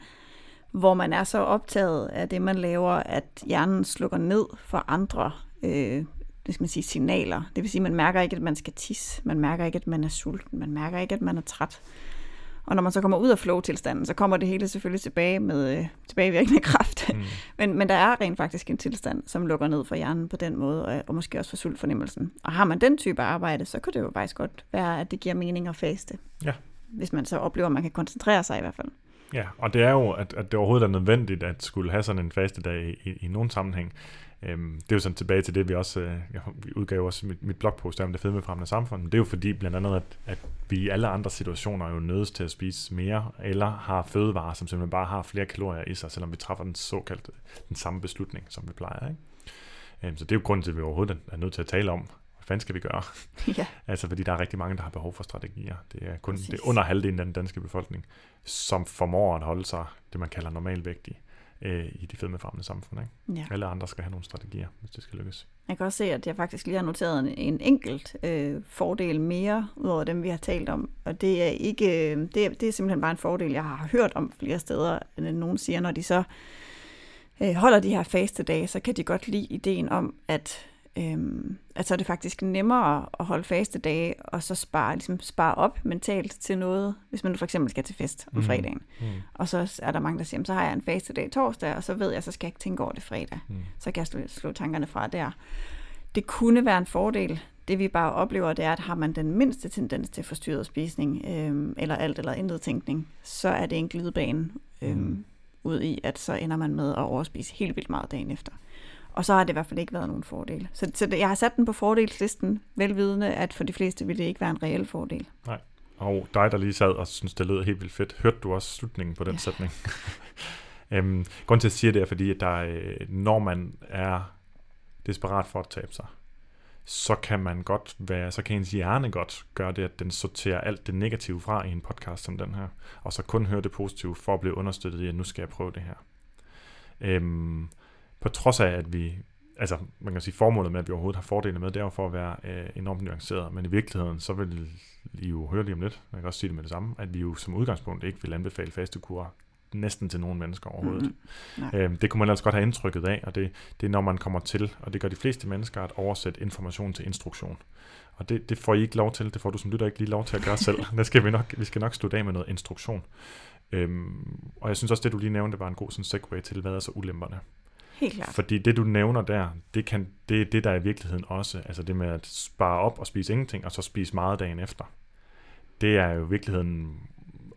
hvor man er så optaget af det, man laver, at hjernen slukker ned for andre øh, det skal man sige, signaler. Det vil sige, at man mærker ikke, at man skal tisse, man mærker ikke, at man er sulten, man mærker ikke, at man er træt. Og når man så kommer ud af flow-tilstanden, så kommer det hele selvfølgelig tilbage med øh, tilbagevirkende kraft. Mm. men, men der er rent faktisk en tilstand, som lukker ned for hjernen på den måde, og, og måske også for sultfornemmelsen. Og har man den type arbejde, så kan det jo faktisk godt være, at det giver mening at faste. Ja. Hvis man så oplever, at man kan koncentrere sig i hvert fald. Ja, og det er jo, at, at det overhovedet er nødvendigt at skulle have sådan en faste dag i, i nogen sammenhæng. Øhm, det er jo sådan tilbage til det, vi også øh, jeg udgav også mit, mit blogpost om det fedmefremmende samfund. Det er jo fordi blandt andet, at, at vi i alle andre situationer er jo nødes til at spise mere, eller har fødevarer, som simpelthen bare har flere kalorier i sig, selvom vi træffer den såkaldte den samme beslutning, som vi plejer. Ikke? Øhm, så det er jo grunden til, at vi overhovedet er nødt til at tale om, hvad fanden skal vi gøre? Ja. altså fordi der er rigtig mange, der har behov for strategier. Det er kun det er under halvdelen af den danske befolkning, som formår at holde sig det, man kalder normalvægtig øh, i de fedmefremmende samfund. Ikke? Ja. Alle andre skal have nogle strategier, hvis det skal lykkes. Jeg kan også se, at jeg faktisk lige har noteret en, en enkelt øh, fordel mere, udover dem, vi har talt om. Og det er ikke, øh, det er, det er simpelthen bare en fordel, jeg har hørt om flere steder, end nogen siger, når de så øh, holder de her faste dage, så kan de godt lide ideen om, at, øh, at så er det faktisk nemmere at holde faste dage, og så spare, ligesom spare op mentalt til noget, hvis man for eksempel skal til fest om Mhm. fredagen. Mm. Og så er der mange, der siger, "Jamen, så har jeg en faste dag torsdag, og så ved jeg, så skal jeg ikke tænke over det fredag. Mm. Så kan jeg slå, slå tankerne fra der. Det kunne være en fordel. Det vi bare oplever, det er, at har man den mindste tendens til forstyrret spisning, øhm, eller alt eller intet tænkning, så er det en glidebane øhm, Mm. ud i, at så ender man med at overspise helt vildt meget dagen efter. Og så har det i hvert fald ikke været nogen fordel. Så, så jeg har sat den på fordelslisten, velvidende, at for de fleste vil det ikke være en reel fordel. Og dig, der lige sad og synes det lød helt vildt fedt, hørte du også slutningen på den Ja. sætning? øhm, grunden til, at jeg siger det, er fordi, at der, øh, når man er desperat for at tabe sig, så kan man godt være, så kan ens hjerne godt gøre det, at den sorterer alt det negative fra i en podcast som den her, og så kun høre det positive for at blive understøttet i, at nu skal jeg prøve det her. Øhm, på trods af, at vi, altså man kan sige, formålet med, at vi overhovedet har fordele med, det er jo for at være øh, enormt nuanceret, men i virkeligheden, så vil I jo høre lige om lidt, jeg kan også sige det med det samme, at vi jo som udgangspunkt ikke vil anbefale fastekur næsten til nogen mennesker overhovedet. Mhm. Nej. Øhm, det kunne man altså godt have indtrykket af, og det, det er når man kommer til, og det gør de fleste mennesker, at oversætte information til instruktion. Og det, det får I ikke lov til, det får du som lytter ikke lige lov til at gøre selv. Det skal vi, nok, vi skal nok slutte af med noget instruktion. Øhm, og jeg synes også, det du lige nævnte, var en god sådan segue til, hvad er så ulemperne? Helt klart. Fordi det du nævner der, det, kan, det er det, der er i virkeligheden også, altså det med at spare op og spise ingenting, og så spise meget dagen efter. Det er jo i virkeligheden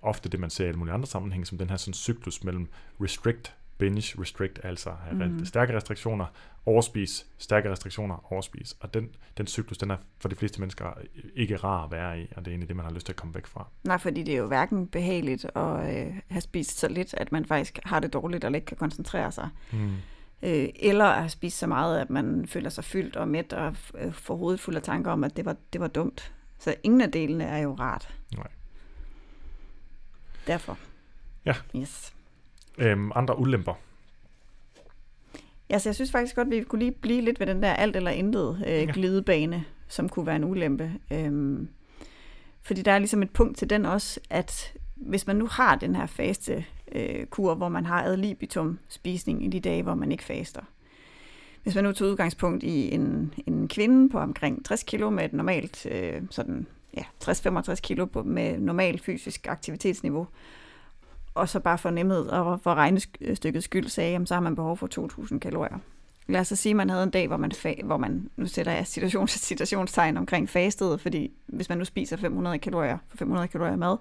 ofte det, man ser i alle mulige andre sammenhænge, som den her sådan cyklus mellem restrict, binge, restrict, altså mm. stærke restriktioner, overspis, stærke restriktioner, overspis. Og den, den cyklus, den er for de fleste mennesker ikke rar at være i, og det er egentlig det, man har lyst til at komme væk fra. Nej, fordi det er jo hverken behageligt at øh, have spist så lidt, at man faktisk har det dårligt og ikke kan koncentrere sig. Mm. Øh, eller at have spist så meget, at man føler sig fyldt og mæt og øh, får hovedet fuld af tanker om, at det var, det var dumt. Så ingen af delene er jo rart. Nej. Derfor. Ja. Yes. Øhm, andre ulemper. Ja, så jeg synes faktisk godt, at vi kunne lige blive lidt ved den der alt eller intet øh, Ja. glidebane, som kunne være en ulempe. Øhm, fordi der er ligesom et punkt til den også, at hvis man nu har den her faste øh, kur, hvor man har ad libitum spisning i de dage, hvor man ikke faster. Hvis man nu tager udgangspunkt i en, en kvinde på omkring 60 kg med et normalt øh, sådan, ja, 60-65 kg på, med normal fysisk aktivitetsniveau, og så bare for nemhed og for regnestykkets skyld sagde, jamen, så har man behov for 2.000 kalorier. Lad os så sige, at man havde en dag, hvor man, fa- hvor man nu sætter jeg situations- situationstegn omkring fastet, fordi hvis man nu spiser 500 kalorier for 500 kalorier mad,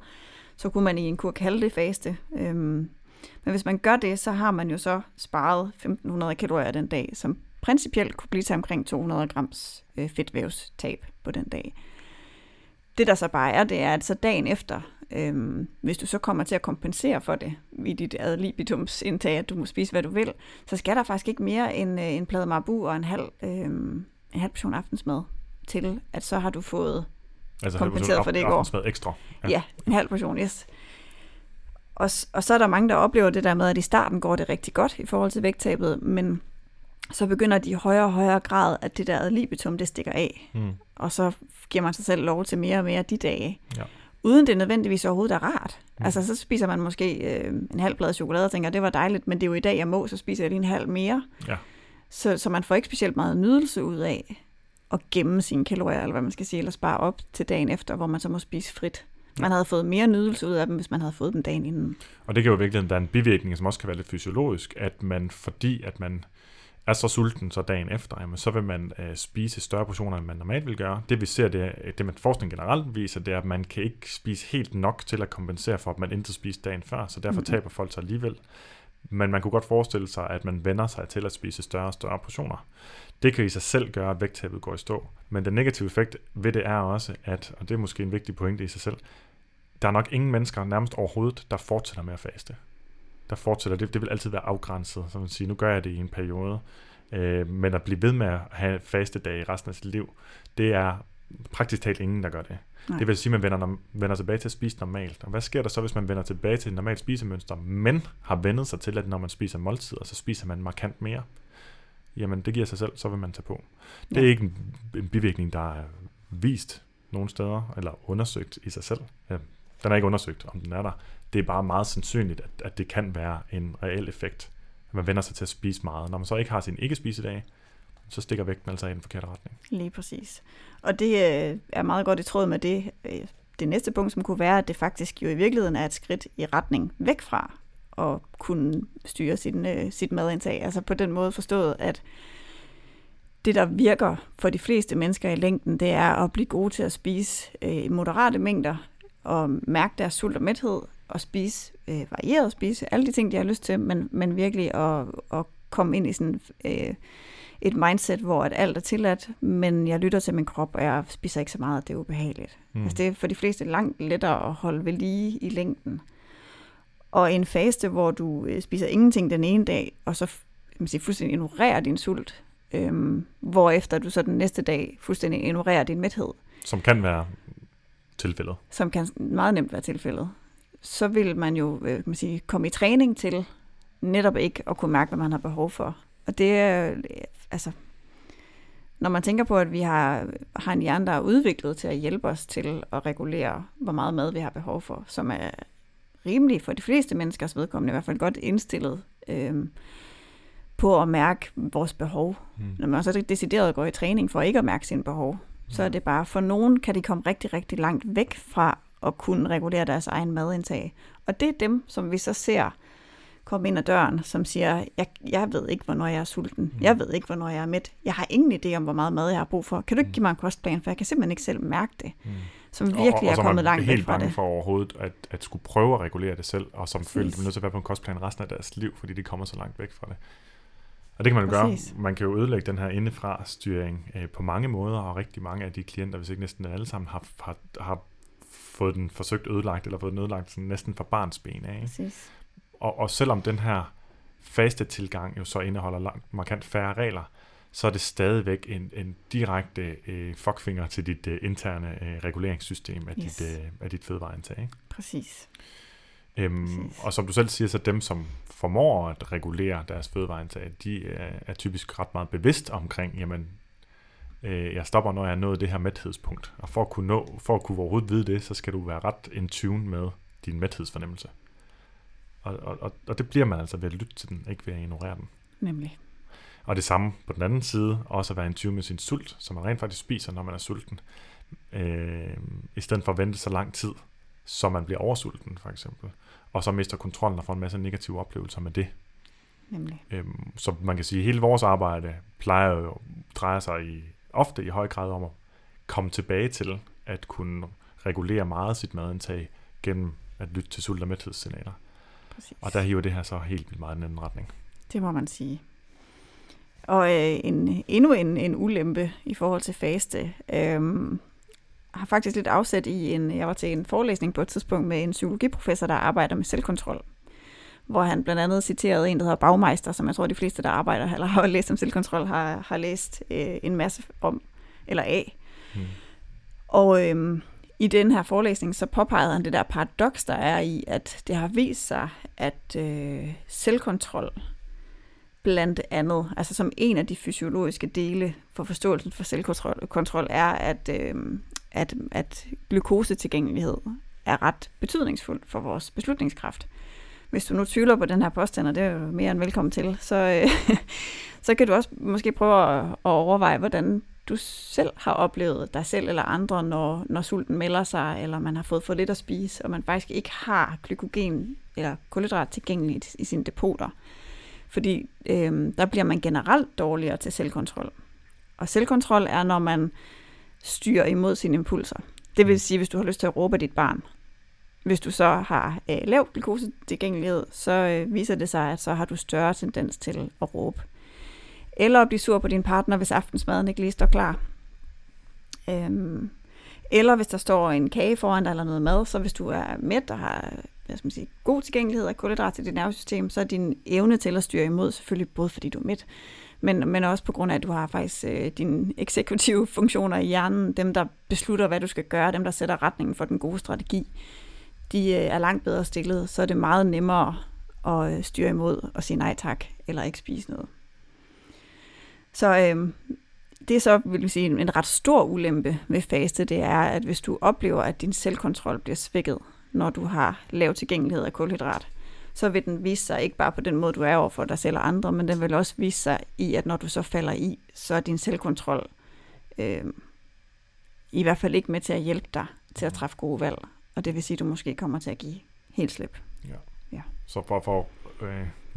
så kunne man i en kur kalde det faste. Øhm, men hvis man gør det, så har man jo så sparet 1.500 kalorier den dag, som principielt kunne blive til omkring 200 grams øh, fedtvævstab på den dag. Det der så bare er, det er, at så dagen efter, øhm, hvis du så kommer til at kompensere for det i dit ad libitums indtag, at du må spise, hvad du vil, så skal der faktisk ikke mere end øh, en plade marabu og en halv, øhm, en halv portion aftensmad til, at så har du fået Altså Kompenseret for det i går. ekstra. Ja, ja en halv portion, yes. Og, og så er der mange, der oplever det der med, at i starten går det rigtig godt i forhold til vægttabet, men så begynder de i højere og højere grad, at det der ad libitum, det stikker af. Mm. Og så giver man sig selv lov til mere og mere de dage. Ja. Uden det nødvendigvis overhovedet er rart. Mm. Altså så spiser man måske øh, en halv plade chokolade og tænker, det var dejligt, men det er jo i dag, jeg må, så spiser jeg lige en halv mere. Ja. Så, så man får ikke specielt meget nydelse ud af at gemme sine kalorier, eller hvad man skal sige, eller spare op til dagen efter, hvor man så må spise frit. Man havde fået mere nydelse ud af dem, hvis man havde fået dem dagen inden. Og det kan jo i virkeligheden være en bivirkning, som også kan være lidt fysiologisk, at man, fordi at man er så sulten så dagen efter, jamen, så vil man øh, spise større portioner, end man normalt vil gøre. Det vi ser, det, det man forskning generelt viser, det er, at man kan ikke spise helt nok til at kompensere for, at man intet spiste dagen før, så derfor Mhm. taber folk sig alligevel. Men man kunne godt forestille sig, at man vender sig til at spise større og større portioner. Det kan i sig selv gøre, at vægttabet går i stå. Men den negative effekt ved det er også, at, og det er måske en vigtig pointe i sig selv, der er nok ingen mennesker nærmest overhovedet, der fortsætter med at faste. Der fortsætter, det, det vil altid være afgrænset, så man siger, nu gør jeg det i en periode. Øh, men at blive ved med at have faste dage resten af sit liv, det er praktisk talt ingen, der gør det. Nej. Det vil sige, at man vender, vender tilbage til at spise normalt. Og hvad sker der så, hvis man vender tilbage til et normalt spisemønster, men har vendet sig til, at når man spiser måltider, så spiser man markant mere? Jamen, det giver sig selv, så vil man tage på. Det er Ja. ikke en, en bivirkning, der er vist nogen steder, eller undersøgt i sig selv. Ja, den er ikke undersøgt, om den er der. Det er bare meget sandsynligt, at, at det kan være en reel effekt, at man vender sig til at spise meget. Når man så ikke har sin ikke-spisedag, så stikker vægten altså i den forkerte retning. Lige præcis. Og det øh, er meget godt i tråd med det, øh, det næste punkt, som kunne være, at det faktisk jo i virkeligheden er et skridt i retning væk fra at kunne styre sin, øh, sit madindtag. Altså på den måde forstået, at det, der virker for de fleste mennesker i længden, det er at blive gode til at spise øh, moderate mængder, og mærke deres sult og mæthed, og spise øh, varieret, spise alle de ting, de har lyst til, men, men virkelig at, at komme ind i sådan øh, et mindset, hvor at alt er tilladt, men jeg lytter til min krop, og jeg spiser ikke så meget, at det er ubehageligt. Mm. Altså det er for de fleste langt lettere at holde ved lige i længden. Og en faste, hvor du øh, spiser ingenting den ene dag, og så man sige, fuldstændig ignorerer din sult, øhm, hvorefter du så den næste dag fuldstændig ignorerer din mæthed, Som kan være tilfældet. som kan meget nemt være tilfældet, så vil man jo øh, man sige, komme i træning til netop ikke at kunne mærke, hvad man har behov for. Og det er, øh, altså, når man tænker på, at vi har, har en hjerne, der er udviklet til at hjælpe os til at regulere, hvor meget mad vi har behov for, som er rimelig for de fleste menneskers vedkommende, i hvert fald godt indstillet øh, på at mærke vores behov. Mm. Når man så decideret går i træning for ikke at mærke sine behov, så er det bare, for nogen kan de komme rigtig, rigtig langt væk fra at kunne regulere deres egen madindtag. Og det er dem, som vi så ser komme ind ad døren, som siger, jeg, jeg ved ikke, hvornår jeg er sulten. Jeg ved ikke, hvornår jeg er mæt. Jeg har ingen idé om, hvor meget mad jeg har brug for. Kan du ikke give mig en kostplan, for jeg kan simpelthen ikke selv mærke det. Mm. Som virkelig og, og er kommet langt væk helt fra bange det. for overhovedet at, at skulle prøve at regulere det selv, og som Præcis. føler, at de nødt til at være på en kostplan resten af deres liv, fordi de kommer så langt væk fra det. Og det kan man jo Præcis. gøre. Man kan jo ødelægge den her indefra-styring øh, på mange måder, og rigtig mange af de klienter, hvis ikke næsten alle sammen, har, har, har fået den forsøgt ødelagt, eller fået den ødelagt sådan næsten fra barnsben af. Ikke? Præcis. Og, og selvom den her faste tilgang jo så indeholder langt markant færre regler, så er det stadigvæk en, en direkte øh, fuckfinger til dit øh, interne øh, reguleringssystem af, Yes. dit, øh, af dit fødevareindtag. Ikke? Præcis. Øhm, Præcis. og som du selv siger, så dem, som formår at regulere deres fødevareindtag, de er, er typisk ret meget bevidst omkring, jamen, øh, jeg stopper, når jeg er nået det her mæthedspunkt. Og for at kunne, nå, for at kunne overhovedet vide det, så skal du være ret in tune med din mæthedsfornemmelse. Og, og, og, og det bliver man altså ved at lytte til den, ikke ved at ignorere den. Nemlig. Og det samme på den anden side, også at være in tune med sin sult, som man rent faktisk spiser, når man er sulten. Øh, I stedet for at vente så lang tid, så man bliver oversulten, for eksempel. Og så mister kontrollen og får en masse negative oplevelser med det. Nemlig. Øhm, så man kan sige, at hele vores arbejde plejer jo drejer sig i, ofte i høj grad om at komme tilbage til at kunne regulere meget sit madindtag gennem at lytte til sult- og mæthedssignaler. Præcis. Og der hiver det her så helt vildt meget i den anden retning. Det må man sige. Og øh, en, endnu en, en ulempe i forhold til faste, øh, har faktisk lidt afsæt i en, jeg var til en forelæsning på et tidspunkt med en psykologiprofessor, der arbejder med selvkontrol, hvor han blandt andet citerede en, der hedder Bagmeister, som jeg tror, de fleste, der arbejder eller har læst om selvkontrol, har, har læst øh, en masse om, eller af. Mm. Og øhm, i den her forelæsning, så påpegede han det der paradoks, der er i, at det har vist sig, at øh, selvkontrol blandt andet, altså som en af de fysiologiske dele for forståelsen for selvkontrol, er, at, øh, at, at glukosetilgængelighed er ret betydningsfuld for vores beslutningskraft. Hvis du nu tvivler på den her påstand, og det er jo mere end velkommen til, så, øh, så kan du også måske prøve at, at overveje, hvordan du selv har oplevet dig selv eller andre, når, når sulten melder sig, eller man har fået for lidt at spise, og man faktisk ikke har glykogen eller kulhydrat tilgængeligt i sine depoter. Fordi øh, der bliver man generelt dårligere til selvkontrol. Og selvkontrol er, når man styrer imod sine impulser. Det vil sige, hvis du har lyst til at råbe dit barn. Hvis du så har øh, lav glukosetilgængelighed, så øh, viser det sig, at så har du større tendens til at råbe. Eller at blive sur på din partner, hvis aftensmaden ikke lige står klar. Øhm, eller hvis der står en kage foran dig eller noget mad, så hvis du er mæt og har hvad skal man sige, god tilgængelighed af kulhydrat til dit nervesystem, så er din evne til at styre imod selvfølgelig både fordi du er midt, men, men også på grund af, at du har faktisk øh, dine eksekutive funktioner i hjernen, dem der beslutter, hvad du skal gøre, dem der sætter retningen for den gode strategi, de øh, er langt bedre stillet, så er det meget nemmere at øh, styre imod og sige nej tak, eller ikke spise noget. Så øh, det er så, vil sige, en, en ret stor ulempe ved faste, det er, at hvis du oplever, at din selvkontrol bliver svækket, når du har lav tilgængelighed af kulhydrat, så vil den vise sig ikke bare på den måde, du er over for dig selv og andre, men den vil også vise sig i, at når du så falder i, så er din selvkontrol øh, i hvert fald ikke med til at hjælpe dig til at træffe gode valg. Og det vil sige, at du måske kommer til at give helt slip. Ja. Ja. Så for, for uh,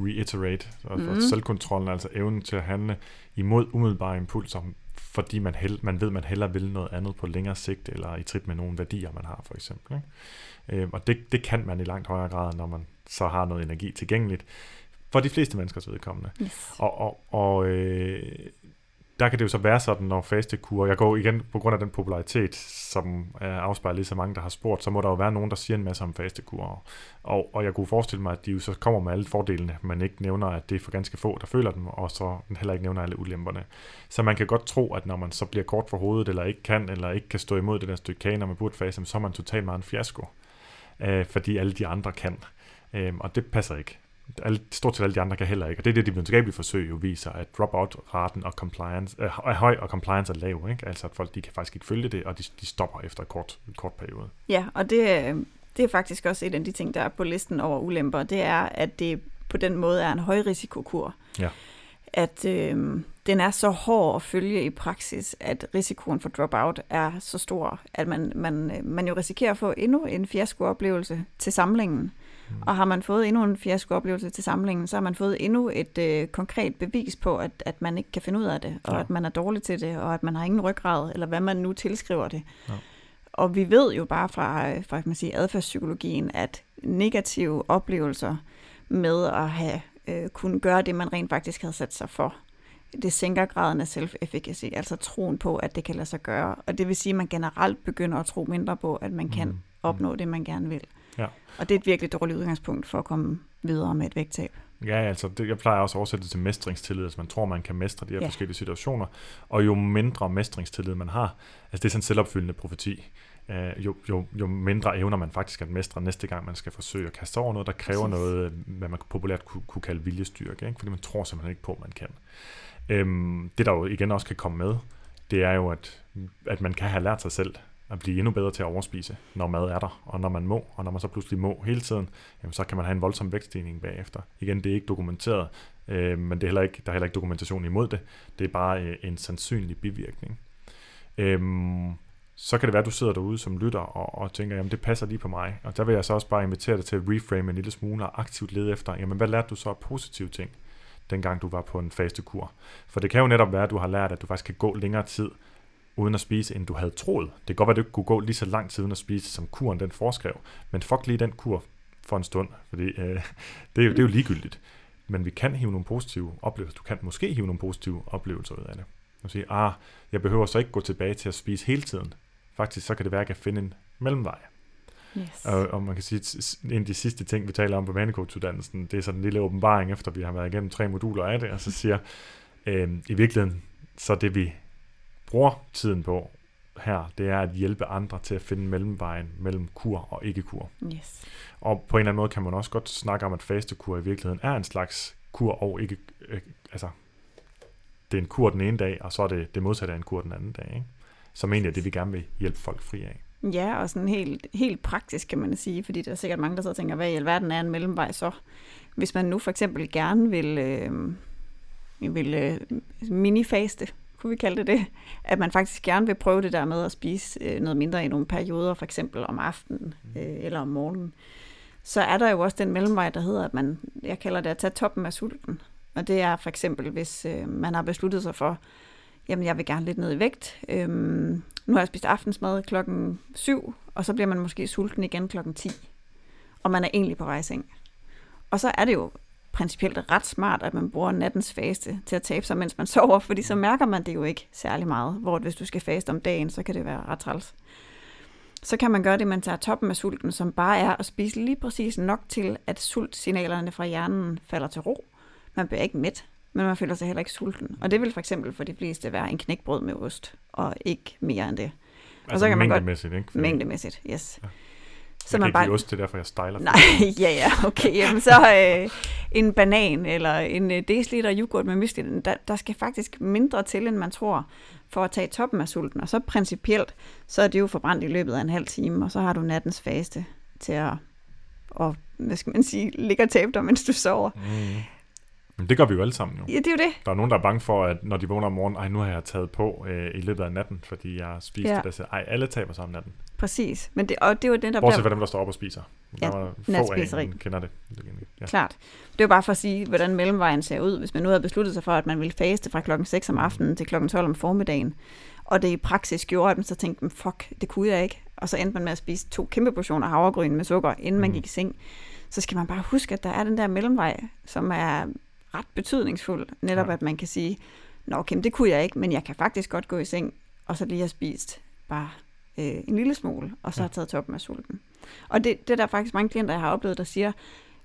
reiterate, så for Mhm. selvkontrollen, altså evnen til at handle imod umiddelbare impulser, fordi man, hel, man ved, man hellere vil noget andet på længere sigt, eller i trit med nogle værdier, man har for eksempel. Ikke? Øh, og det, det kan man i langt højere grad, når man så har noget energi tilgængeligt, for de fleste menneskers vedkommende. Yes. Og, og, og øh, der kan det jo så være sådan, når fastekur, jeg går igen på grund af den popularitet, som er afspejlet i så mange, der har spurgt, så må der jo være nogen, der siger en masse om fastekur. Og, og jeg kunne forestille mig, at de jo så kommer med alle fordelene, men ikke nævner, at det er for ganske få, der føler dem, og så heller ikke nævner alle ulemperne. Så man kan godt tro, at når man så bliver kort for hovedet, eller ikke kan, eller ikke kan stå imod det der stykke kage, når man burde faste, så er man totalt meget en fiasko, øh, fordi alle de andre kan. Øh, og det passer ikke alle, stort set alle de andre kan heller ikke. Og det er det, de videnskabelige forsøg jo viser, at dropout-raten og compliance, øh, er høj, og compliance er lav. Ikke? Altså at folk de kan faktisk ikke følge det, og de, de stopper efter et kort, en kort periode. Ja, og det, øh, det er faktisk også et af de ting, der er på listen over ulemper. Det er, at det på den måde er en højrisikokur. Ja. At øh, den er så hård at følge i praksis, at risikoen for dropout er så stor, at man, man, øh, man jo risikerer at få endnu en fiaskooplevelse til samlingen. Mm. Og har man fået endnu en fiaskooplevelse til samlingen, så har man fået endnu et øh, konkret bevis på, at, at man ikke kan finde ud af det, og Ja. at man er dårlig til det, og at man har ingen ryggrad, eller hvad man nu tilskriver det. Ja. Og vi ved jo bare fra, fra kan man sige, adfærdspsykologien, at negative oplevelser med at have øh, kunne gøre det, man rent faktisk havde sat sig for, det sænker graden af self-efficacy, altså troen på, at det kan lade sig gøre. Og det vil sige, at man generelt begynder at tro mindre på, at man kan Mm. opnå det, man gerne vil. Ja. Og det er et virkelig dårligt udgangspunkt for at komme videre med et vægttab. Ja, altså det, jeg plejer også at oversætte det til mestringstillid, altså man tror, man kan mestre de her ja. Forskellige situationer, og jo mindre mestringstillid man har, altså det er sådan en selvopfyldende profeti, øh, jo, jo, jo mindre evner man faktisk at mestre næste gang, man skal forsøge at kaste over noget, der kræver Præcis. noget, hvad man populært kunne, kunne kalde viljestyrke, ikke? fordi man tror simpelthen ikke på, man kan. Øhm, det der jo igen også kan komme med, det er jo, at, at man kan have lært sig selv at blive endnu bedre til at overspise, når mad er der, og når man må, og når man så pludselig må hele tiden, jamen, så kan man have en voldsom vækststigning bagefter. Igen, det er ikke dokumenteret, øh, men det er heller ikke, der er heller ikke dokumentation imod det. Det er bare øh, en sandsynlig bivirkning. Øhm, så kan det være, at du sidder derude som lytter og, og tænker, jamen det passer lige på mig. Og der vil jeg så også bare invitere dig til at reframe en lille smule og aktivt lede efter, jamen hvad lærte du så af positive ting, dengang du var på en faste kur? For det kan jo netop være, at du har lært, at du faktisk kan gå længere tid uden at spise, end du havde troet. Det kan godt være, at du ikke kunne gå lige så lang tid uden at spise, som kuren den foreskrev. Men fuck lige den kur for en stund, fordi øh, det, er jo, det er jo ligegyldigt. Men vi kan hive nogle positive oplevelser. Du kan måske hive nogle positive oplevelser ud af det. Og sige, ah, jeg behøver så ikke gå tilbage til at spise hele tiden. Faktisk så kan det være, at jeg kan finde en mellemvej. Yes. Og, og man kan sige, at en af de sidste ting, vi taler om på vanecoach-uddannelsen, det er sådan en lille åbenbaring, efter vi har været igennem tre moduler af det, og så siger, øh, i virkeligheden, så det vi bruger tiden på her, det er at hjælpe andre til at finde mellemvejen mellem kur og ikke-kur. yes. Og på en eller anden måde kan man også godt snakke om, at fastekur i virkeligheden er en slags kur og ikke, øh, altså, det er en kur den ene dag, og så er det det modsatte af en kur den anden dag, ikke? Som egentlig er det, vi gerne vil hjælpe folk fri af. Ja, og sådan helt, helt praktisk kan man sige, fordi der er sikkert mange, der sidder og tænker, hvad i alverden er en mellemvej så? Hvis man nu for eksempel gerne vil, øh, vil øh, minifaste, kunne vi kalde det det, at man faktisk gerne vil prøve det der med at spise øh, noget mindre i nogle perioder, for eksempel om aftenen øh, eller om morgenen, så er der jo også den mellemvej, der hedder, at man, jeg kalder det at tage toppen af sulten. Og det er for eksempel, hvis øh, man har besluttet sig for, jamen jeg vil gerne lidt ned i vægt. Øhm, nu har jeg spist aftensmad klokken 7, og så bliver man måske sulten igen klokken 10. Og man er egentlig på vej seng. Og så er det jo principielt ret smart, at man bruger nattens faste til at tabe sig, mens man sover, fordi så mærker man det jo ikke særlig meget. Hvor hvis du skal faste om dagen, så kan det være ret træls. Så kan man gøre det, at man tager toppen af sulten, som bare er at spise lige præcis nok til, at sultsignalerne fra hjernen falder til ro. Man bliver ikke mæt, men man føler sig heller ikke sulten. Og det vil for eksempel for de fleste være en knækbrød med ost, og ikke mere end det. Altså så kan man mængdemæssigt, ikke? Fordi... Mængdemæssigt, yes. Ja. Så jeg man kan bare... ikke ost, det er derfor, jeg stejler. Nej, ja, ja, okay. Jamen, så øh, en banan eller en øh, deciliter yoghurt med mysli, der, der skal faktisk mindre til, end man tror, for at tage toppen af sulten. Og så principielt, så er det jo forbrændt i løbet af en halv time, og så har du nattens faste til at, og, hvad skal man sige, ligge og tabe dig, mens du sover. Mm. Men det gør vi jo alle sammen jo. Ja, det er jo det. Der er nogen, der er bange for, at når de vågner om morgenen, ej, nu har jeg taget på øh, i løbet af natten, fordi jeg har spist ja. det. Så, ej, alle taber sig om natten. Præcis. Men det, og det jo den, der Bortset fra dem, der står op og spiser. Ja, der er få af kender det. Ja. Klart. Det er jo bare for at sige, hvordan mellemvejen ser ud. Hvis man nu havde besluttet sig for, at man ville faste fra klokken 6 om aftenen til klokken 12 om formiddagen, og det i praksis gjorde, at man så tænkte, fuck, det kunne jeg ikke. Og så endte man med at spise to kæmpe portioner havregryn med sukker, inden man mm. gik i seng. Så skal man bare huske, at der er den der mellemvej, som er ret betydningsfuld. Netop ja. at man kan sige, nå okay, det kunne jeg ikke, men jeg kan faktisk godt gå i seng, og så lige have spist bare øh, en lille smule, og så ja. har taget toppen af sulten. Og det, det er der faktisk mange klienter, jeg har oplevet, der siger,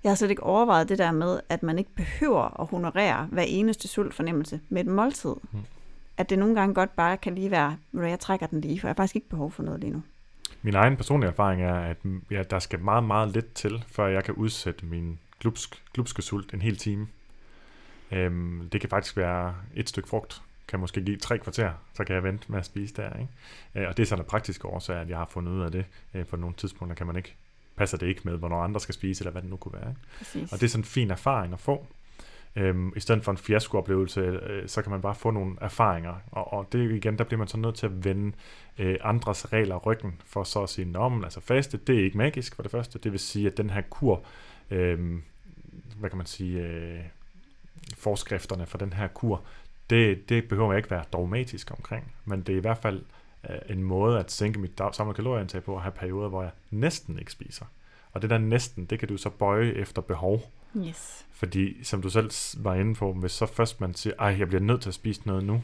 jeg har slet ikke overvejet det der med, at man ikke behøver at honorere hver eneste sultfornemmelse med et måltid. Mm. At det nogle gange godt bare kan lige være, at jeg trækker den lige, for jeg har faktisk ikke behov for noget lige nu. Min egen personlige erfaring er, at ja, der skal meget, meget lidt til, før jeg kan udsætte min glupsk, glupske sult en hel time. Øhm, det kan faktisk være et stykke frugt, kan måske give tre kvarter, så kan jeg vente med at spise der. Ikke? Øh, og det er sådan en praktisk årsag, at jeg har fundet ud af det. Øh, på nogle tidspunkter kan man ikke, passer det ikke med, hvornår andre skal spise, eller hvad det nu kunne være. Ikke? Og det er sådan en fin erfaring at få. Øhm, I stedet for en fiaskooplevelse, øh, så kan man bare få nogle erfaringer. Og, og det igen, der bliver man så nødt til at vende øh, andres regler ryggen, for så at sige, at altså faste, det er ikke magisk for det første. Det vil sige, at den her kur, øh, hvad kan man sige, øh, forskrifterne for den her kur, det, det behøver jeg ikke være dogmatisk omkring, men det er i hvert fald øh, en måde at sænke mit samlede kalorieindtag på at have perioder, hvor jeg næsten ikke spiser. Og det der næsten, det kan du så bøje efter behov. Yes. Fordi, som du selv var inde på, hvis så først man siger, ej, jeg bliver nødt til at spise noget nu,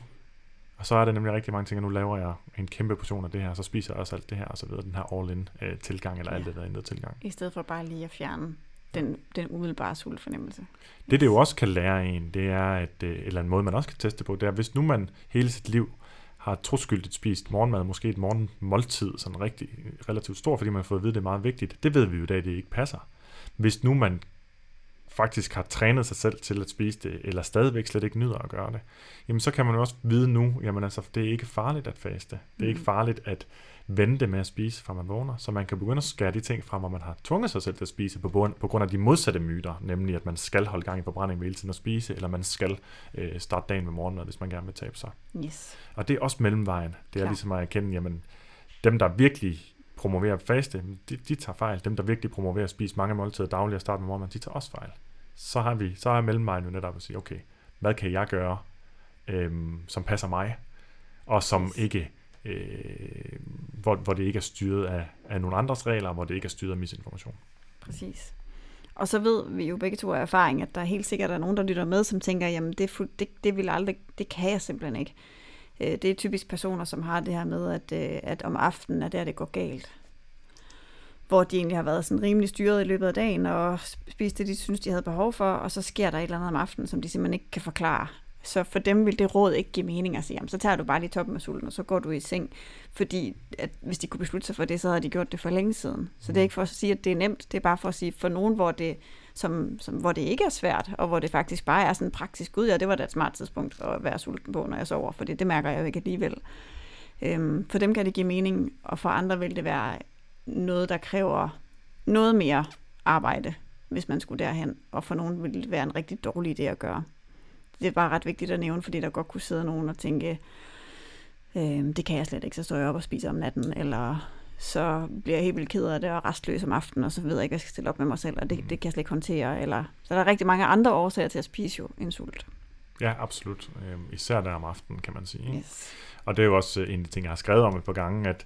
og så er det nemlig rigtig mange ting, at nu laver jeg en kæmpe portion af det her, så spiser jeg også alt det her, og så videre, den her all-in øh, tilgang, eller ja. alt det der ændret tilgang. I stedet for bare lige at fjerne den, den umiddelbare sultfornemmelse. Det, det jo også kan lære en, det er, at, øh, eller en måde, man også kan teste på, det er, hvis nu man hele sit liv har troskyldigt spist morgenmad, måske et morgenmåltid, sådan rigtig relativt stor, fordi man har fået at vide, at det er meget vigtigt. Det ved vi jo i dag, det ikke passer. Hvis nu man faktisk har trænet sig selv til at spise det, eller stadigvæk slet ikke nyder at gøre det, jamen så kan man jo også vide nu, jamen altså, det er ikke farligt at faste. Det er ikke mm. farligt at vente med at spise, fra man vågner. Så man kan begynde at skære de ting fra, hvor man har tvunget sig selv til at spise, på, bund, på grund af de modsatte myter, nemlig at man skal holde gang i forbrænding hele tiden at spise, eller man skal øh, starte dagen med morgenmad, hvis man gerne vil tabe sig. Yes. Og det er også mellemvejen. Det er Klar. ligesom at erkende, jamen, dem, der virkelig promoverer faste, de, de tager fejl. Dem, der virkelig promoverer at spise mange måltider dagligt og starte med morgenmad, de tager også fejl. Så har vi, så er mellemvejen jo netop at sige, okay, hvad kan jeg gøre, øhm, som passer mig, og som yes. ikke øh, hvor, hvor det ikke er styret af, af nogle andres regler, hvor det ikke er styret af misinformation. Præcis. Og så ved vi jo begge to af erfaring, at der er helt sikkert er nogen, der lytter med, som tænker, jamen det, det, det vil aldrig, det kan jeg simpelthen ikke. Øh, det er typisk personer, som har det her med, at, øh, at om aftenen er der, det går galt. Hvor de egentlig har været sådan rimelig styret i løbet af dagen, og spist det, de synes, de havde behov for, og så sker der et eller andet om aftenen, som de simpelthen ikke kan forklare. Så for dem vil det råd ikke give mening at sige, jamen, så tager du bare lige toppen af sulten, og så går du i seng. Fordi at hvis de kunne beslutte sig for det, så havde de gjort det for længe siden. Så det er ikke for at sige, at det er nemt, det er bare for at sige, for nogen, hvor det, som, som, hvor det ikke er svært, og hvor det faktisk bare er sådan praktisk ud, ja, det var da et smart tidspunkt at være sulten på, når jeg sover, for det, det mærker jeg jo ikke alligevel. Øhm, for dem kan det give mening, og for andre vil det være noget, der kræver noget mere arbejde, hvis man skulle derhen, og for nogen vil det være en rigtig dårlig idé at gøre det er bare ret vigtigt at nævne, fordi der godt kunne sidde nogen og tænke, øh, det kan jeg slet ikke, så står jeg op og spiser om natten, eller så bliver jeg helt vildt ked af det og restløs om aftenen, og så ved jeg ikke, hvad jeg skal stille op med mig selv, og det, det kan jeg slet ikke håndtere. Eller, så der er rigtig mange andre årsager til at spise jo en sult. Ja, absolut. Øhm, især der om aftenen, kan man sige. Yes. Og det er jo også øh, en af de ting, jeg har skrevet om et par gange, at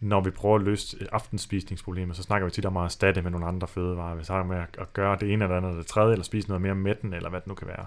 når vi prøver at løse aftenspisningsproblemer, så snakker vi tit om at erstatte med nogle andre fødevarer. Vi snakker med at gøre det ene eller andet eller det tredje, eller spise noget mere mætten, eller hvad det nu kan være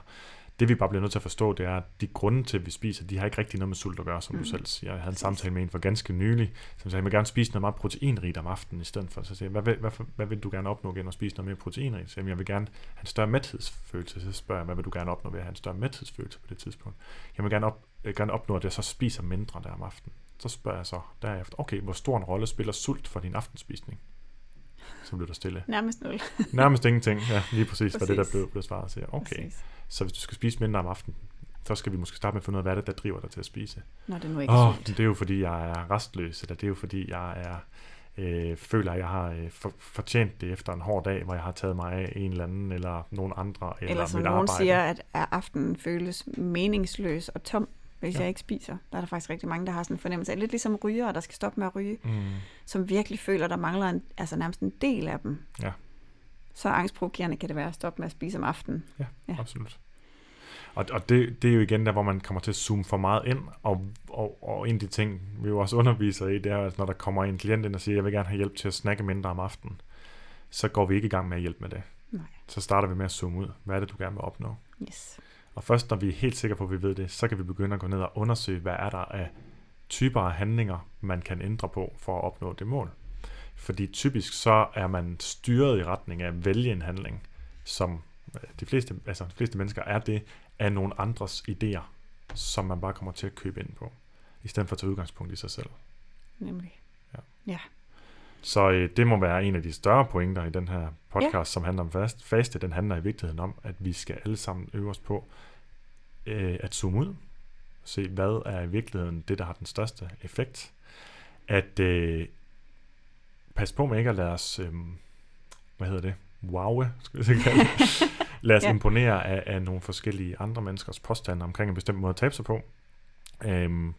Det vi bare bliver nødt til at forstå, det er, at de grunde til, at vi spiser, de har ikke rigtig noget med sult at gøre, som mm. du selv siger. Jeg havde en samtale med en for ganske nylig, som sagde, at jeg vil gerne spise noget meget proteinrigt om aftenen i stedet for. Så siger jeg, hvad vil, hvad, hvad vil du gerne opnå gennem at spise noget mere proteinrigt? Så jeg vil gerne have en større mæthedsfølelse. Så spørger jeg, hvad vil du gerne opnå ved at have en større mæthedsfølelse på det tidspunkt? Jeg vil gerne, op, jeg gerne opnå, at jeg så spiser mindre der om aftenen. Så spørger jeg så derefter, okay, hvor stor en rolle spiller sult for din aftenspisning? Så blev der stille. Nærmest nul. Nærmest ingenting, ja, lige præcis, præcis. hvad det der blev, blev svaret. Så okay, Præcis. Så hvis du skal spise mindre om aftenen, så skal vi måske starte med at finde ud af, hvad er det, der driver dig til at spise. Når det nu ikke er sult. det er jo fordi, jeg er restløs, eller det er jo fordi, jeg er øh, føler, at jeg har øh, for, fortjent det efter en hård dag, hvor jeg har taget mig af en eller anden, eller nogen andre, eller, Eller som mit nogen arbejde. siger, at aftenen føles meningsløs og tom, hvis ja. jeg ikke spiser. Der er der faktisk rigtig mange, der har sådan en fornemmelse af, lidt ligesom rygere, der skal stoppe med at ryge, Mm, som virkelig føler, der mangler en, altså nærmest en del af dem. Ja. Så angstprovokerende kan det være at stoppe med at spise om aftenen. ja, Ja. absolut. Og, og det, det er jo igen der, hvor man kommer til at zoome for meget ind, og, og, og en af de ting, vi jo også underviser i, det er, at når der kommer en klient ind og siger, jeg vil gerne have hjælp til at snakke mindre om aftenen, så går vi ikke i gang med at hjælpe med det. Nej. Så starter vi med at zoome ud. Hvad er det, du gerne vil opnå? Yes. Og først når vi er helt sikre på, at vi ved det, så kan vi begynde at gå ned og undersøge, hvad er der af typer af handlinger, man kan ændre på for at opnå det mål. Fordi typisk så er man styret i retning af at vælge en handling, som øh, de fleste, altså de fleste mennesker er det, af nogle andres idéer, som man bare kommer til at købe ind på, i stedet for at tage udgangspunkt i sig selv. Nemlig. Så øh, det må være en af de større pointer i den her podcast, ja. som handler om fast, faste. Den handler i vigtigheden om, at vi skal alle sammen øve os på øh, at zoome ud. Se, hvad er i virkeligheden det, der har den største effekt. At øh, passe på med ikke at lade os, øh, hvad hedder det, wowe, skal vi så kalde det. Lad os ja. Imponere af, af nogle forskellige andre menneskers påstande omkring en bestemt måde at tabe sig på. Øhm,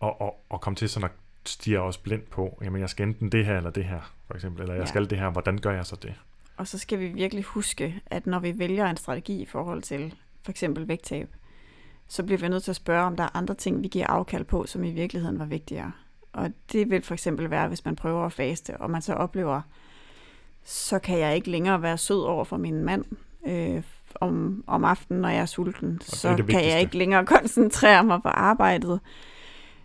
og, og, og komme til sådan at stige os blind på, jamen jeg skal enten det her eller det her, for eksempel, eller jeg Ja. skal det her, hvordan gør jeg så det? Og så skal vi virkelig huske, at når vi vælger en strategi i forhold til for eksempel vægttab, så bliver vi nødt til at spørge, om der er andre ting, vi giver afkald på, som i virkeligheden var vigtigere. Og det vil for eksempel være, hvis man prøver at faste, og man så oplever, så kan jeg ikke længere være sød over for min mand øh, om, om aftenen, når jeg er sulten. Så det kan jeg ikke længere koncentrere mig på arbejdet.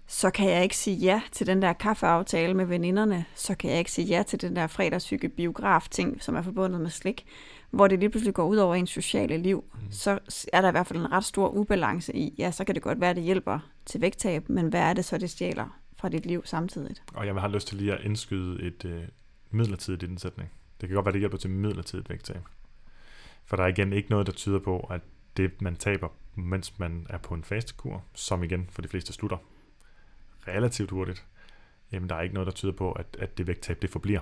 Så kan jeg ikke sige ja til den der kaffeaftale med veninderne. Så kan jeg ikke sige ja til den der fredagshygge biograf ting, som er forbundet med slik. Hvor det lige pludselig går ud over ens sociale liv. Mm. Så er der i hvert fald en ret stor ubalance i, ja, så kan det godt være, at det hjælper til vægttab, men hvad er det så, det stjæler fra dit liv samtidig? Og jeg har lyst til lige at indskyde et øh, midlertidigt i den sætning. Det kan godt være, det hjælper til midlertidigt vægttab. For der er igen ikke noget, der tyder på, at det, man taber, mens man er på en fastekur, som igen for de fleste slutter relativt hurtigt, jamen der er ikke noget, der tyder på, at, at det vægttab, det forbliver.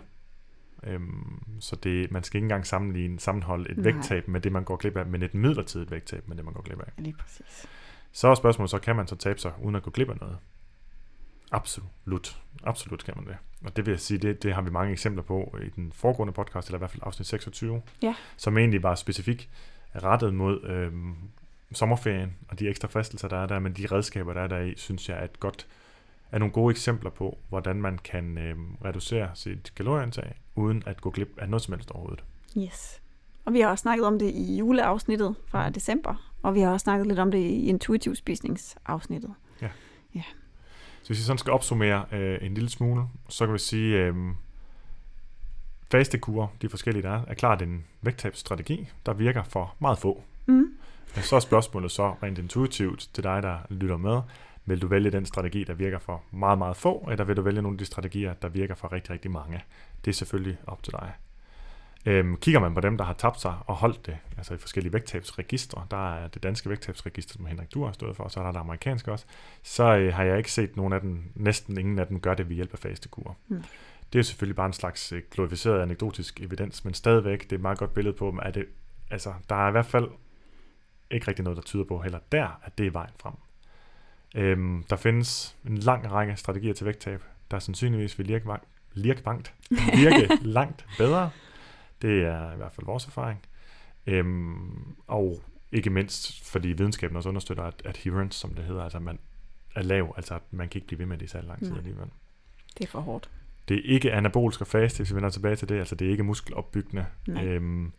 Øhm, så det, man skal ikke engang sammenligne, sammenholde et Nej. vægttab med det, man går glip af, men et midlertidigt vægttab med det, man går glip af. Lige præcis. Så er spørgsmålet, så kan man så tabe sig, uden at gå glip af noget? Absolut. Absolut kan man det. Og det vil jeg sige, det, det har vi mange eksempler på i den foregående podcast, eller i hvert fald afsnit 26, Ja. som egentlig var specifik rettet mod øhm, sommerferien og de ekstra fristelser, der er der, men de redskaber, der er der i, synes jeg er et godt er nogle gode eksempler på, hvordan man kan øhm, reducere sit kalorieindtag, uden at gå glip af noget som helst overhovedet. Yes. Og vi har også snakket om det i juleafsnittet fra december, og vi har også snakket lidt om det i intuitiv spisningsafsnittet. Så hvis vi sådan skal opsummere øh, en lille smule, så kan vi sige, øh, fastekur, de forskellige der er, er klart en vægttabsstrategi, der virker for meget få. Mm. Så er spørgsmålet så rent intuitivt til dig, der lytter med, vil du vælge den strategi, der virker for meget, meget få, eller vil du vælge nogle af de strategier, der virker for rigtig, rigtig mange? Det er selvfølgelig op til dig. Øhm, kigger man på dem, der har tabt sig og holdt det, altså i forskellige vægttabsregistre, der er det danske vægttabsregister, som Henrik Du har stået for, og så er der det amerikanske også, så øh, har jeg ikke set nogen af dem, næsten ingen af dem gør det ved hjælp af fastekur. Mm. Det er selvfølgelig bare en slags øh, glorificeret anekdotisk evidens, men stadigvæk, det er et meget godt billede på, at det, altså, der er i hvert fald ikke rigtig noget, der tyder på heller der, at det er vejen frem. Øhm, der findes en lang række strategier til vægttab, der sandsynligvis vil virke, vang- virke, vangt, virke langt bedre. Det er i hvert fald vores erfaring. Øhm, og ikke mindst, fordi videnskaben også understøtter, at adherence, som det hedder, altså man er lav, altså at man kan ikke blive ved med det i så lang tid Nej. alligevel. Det er for hårdt. Det er ikke anabolsk og faste, hvis vi vender tilbage til det, altså det er ikke muskelopbyggende. Nej. Øhm,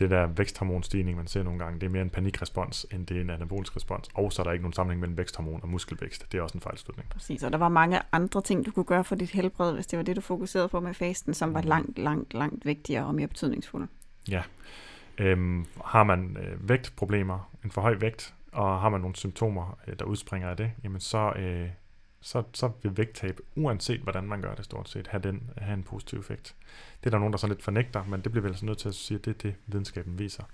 det der væksthormonstigning, man ser nogle gange, det er mere en panikrespons, end det er en anabolisk respons. Og så er der ikke nogen sammenhæng mellem væksthormon og muskelvækst. Det er også en fejlslutning. Præcis, og der var mange andre ting, du kunne gøre for dit helbred, hvis det var det, du fokuserede på med fasten, som var langt, langt, langt vigtigere og mere betydningsfulde. Ja. Øhm, har man øh, vægtproblemer, en for høj vægt, og har man nogle symptomer, øh, der udspringer af det, jamen så, øh, så, så vil vægttab, uanset hvordan man gør det stort set, have, den, have en positiv effekt. Det er der nogen, der så lidt fornægter, men det bliver vel altså nødt til at sige, at det er det, videnskaben viser.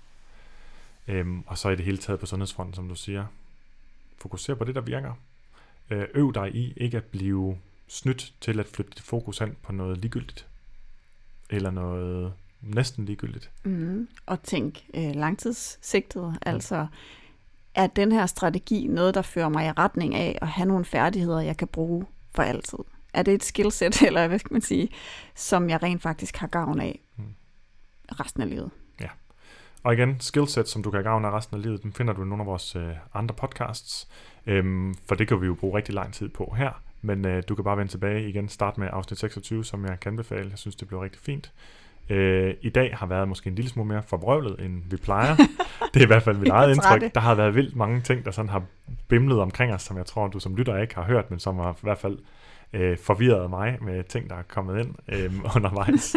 Øhm, og så i det hele taget på sundhedsfronten, som du siger, fokuser på det, der virker. Øh, øv dig i ikke at blive snydt til at flytte dit fokus hen på noget ligegyldigt. Eller noget næsten ligegyldigt. Mm. Og tænk øh, langtidssigtet, mm. Er den her strategi noget, der fører mig i retning af at have nogle færdigheder, jeg kan bruge for altid? Er det et skillset, eller hvad skal man sige, som jeg rent faktisk har gavn af mm. resten af livet? Ja. Og igen, skillset, som du kan have gavn af resten af livet, den finder du i nogle af vores øh, andre podcasts, øhm, for det kan vi jo bruge rigtig lang tid på her. Men øh, du kan bare vende tilbage igen, start med afsnit 26, som jeg kan anbefale. Jeg synes, det bliver rigtig fint. Øh, I dag har været måske en lille smule mere forbrøvlet, end vi plejer. det er i hvert fald mit eget indtryk. Der har været vildt mange ting, der sådan har bimlet omkring os, som jeg tror, du som lytter ikke har hørt, men som har i hvert fald øh, forvirret mig med ting, der er kommet ind øh, undervejs,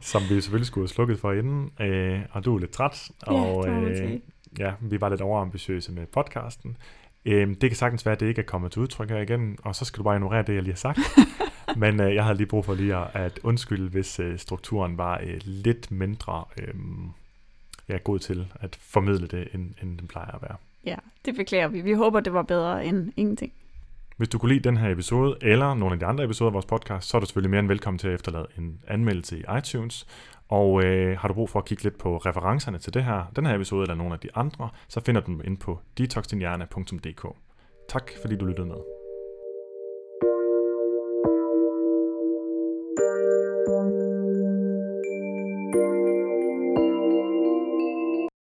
som vi selvfølgelig skulle have slukket for inden. Øh, og du er lidt træt, og ja, øh, ja, vi var lidt overambitiøse med podcasten. Øh, det kan sagtens være, at det ikke er kommet til udtryk her igen, og så skal du bare ignorere det, jeg lige har sagt. Men øh, jeg havde lige brug for lige at, at undskylde, hvis øh, strukturen var øh, lidt mindre øh, ja, god til at formidle det, end, end den plejer at være. Ja, det beklager vi. Vi håber, det var bedre end ingenting. Hvis du kunne lide den her episode, eller nogle af de andre episoder af vores podcast, så er du selvfølgelig mere end velkommen til at efterlade en anmeldelse i iTunes. Og øh, har du brug for at kigge lidt på referencerne til det her, den her episode eller nogle af de andre, så finder du dem ind på detoxdinhjerne.dk. Tak fordi du lyttede med.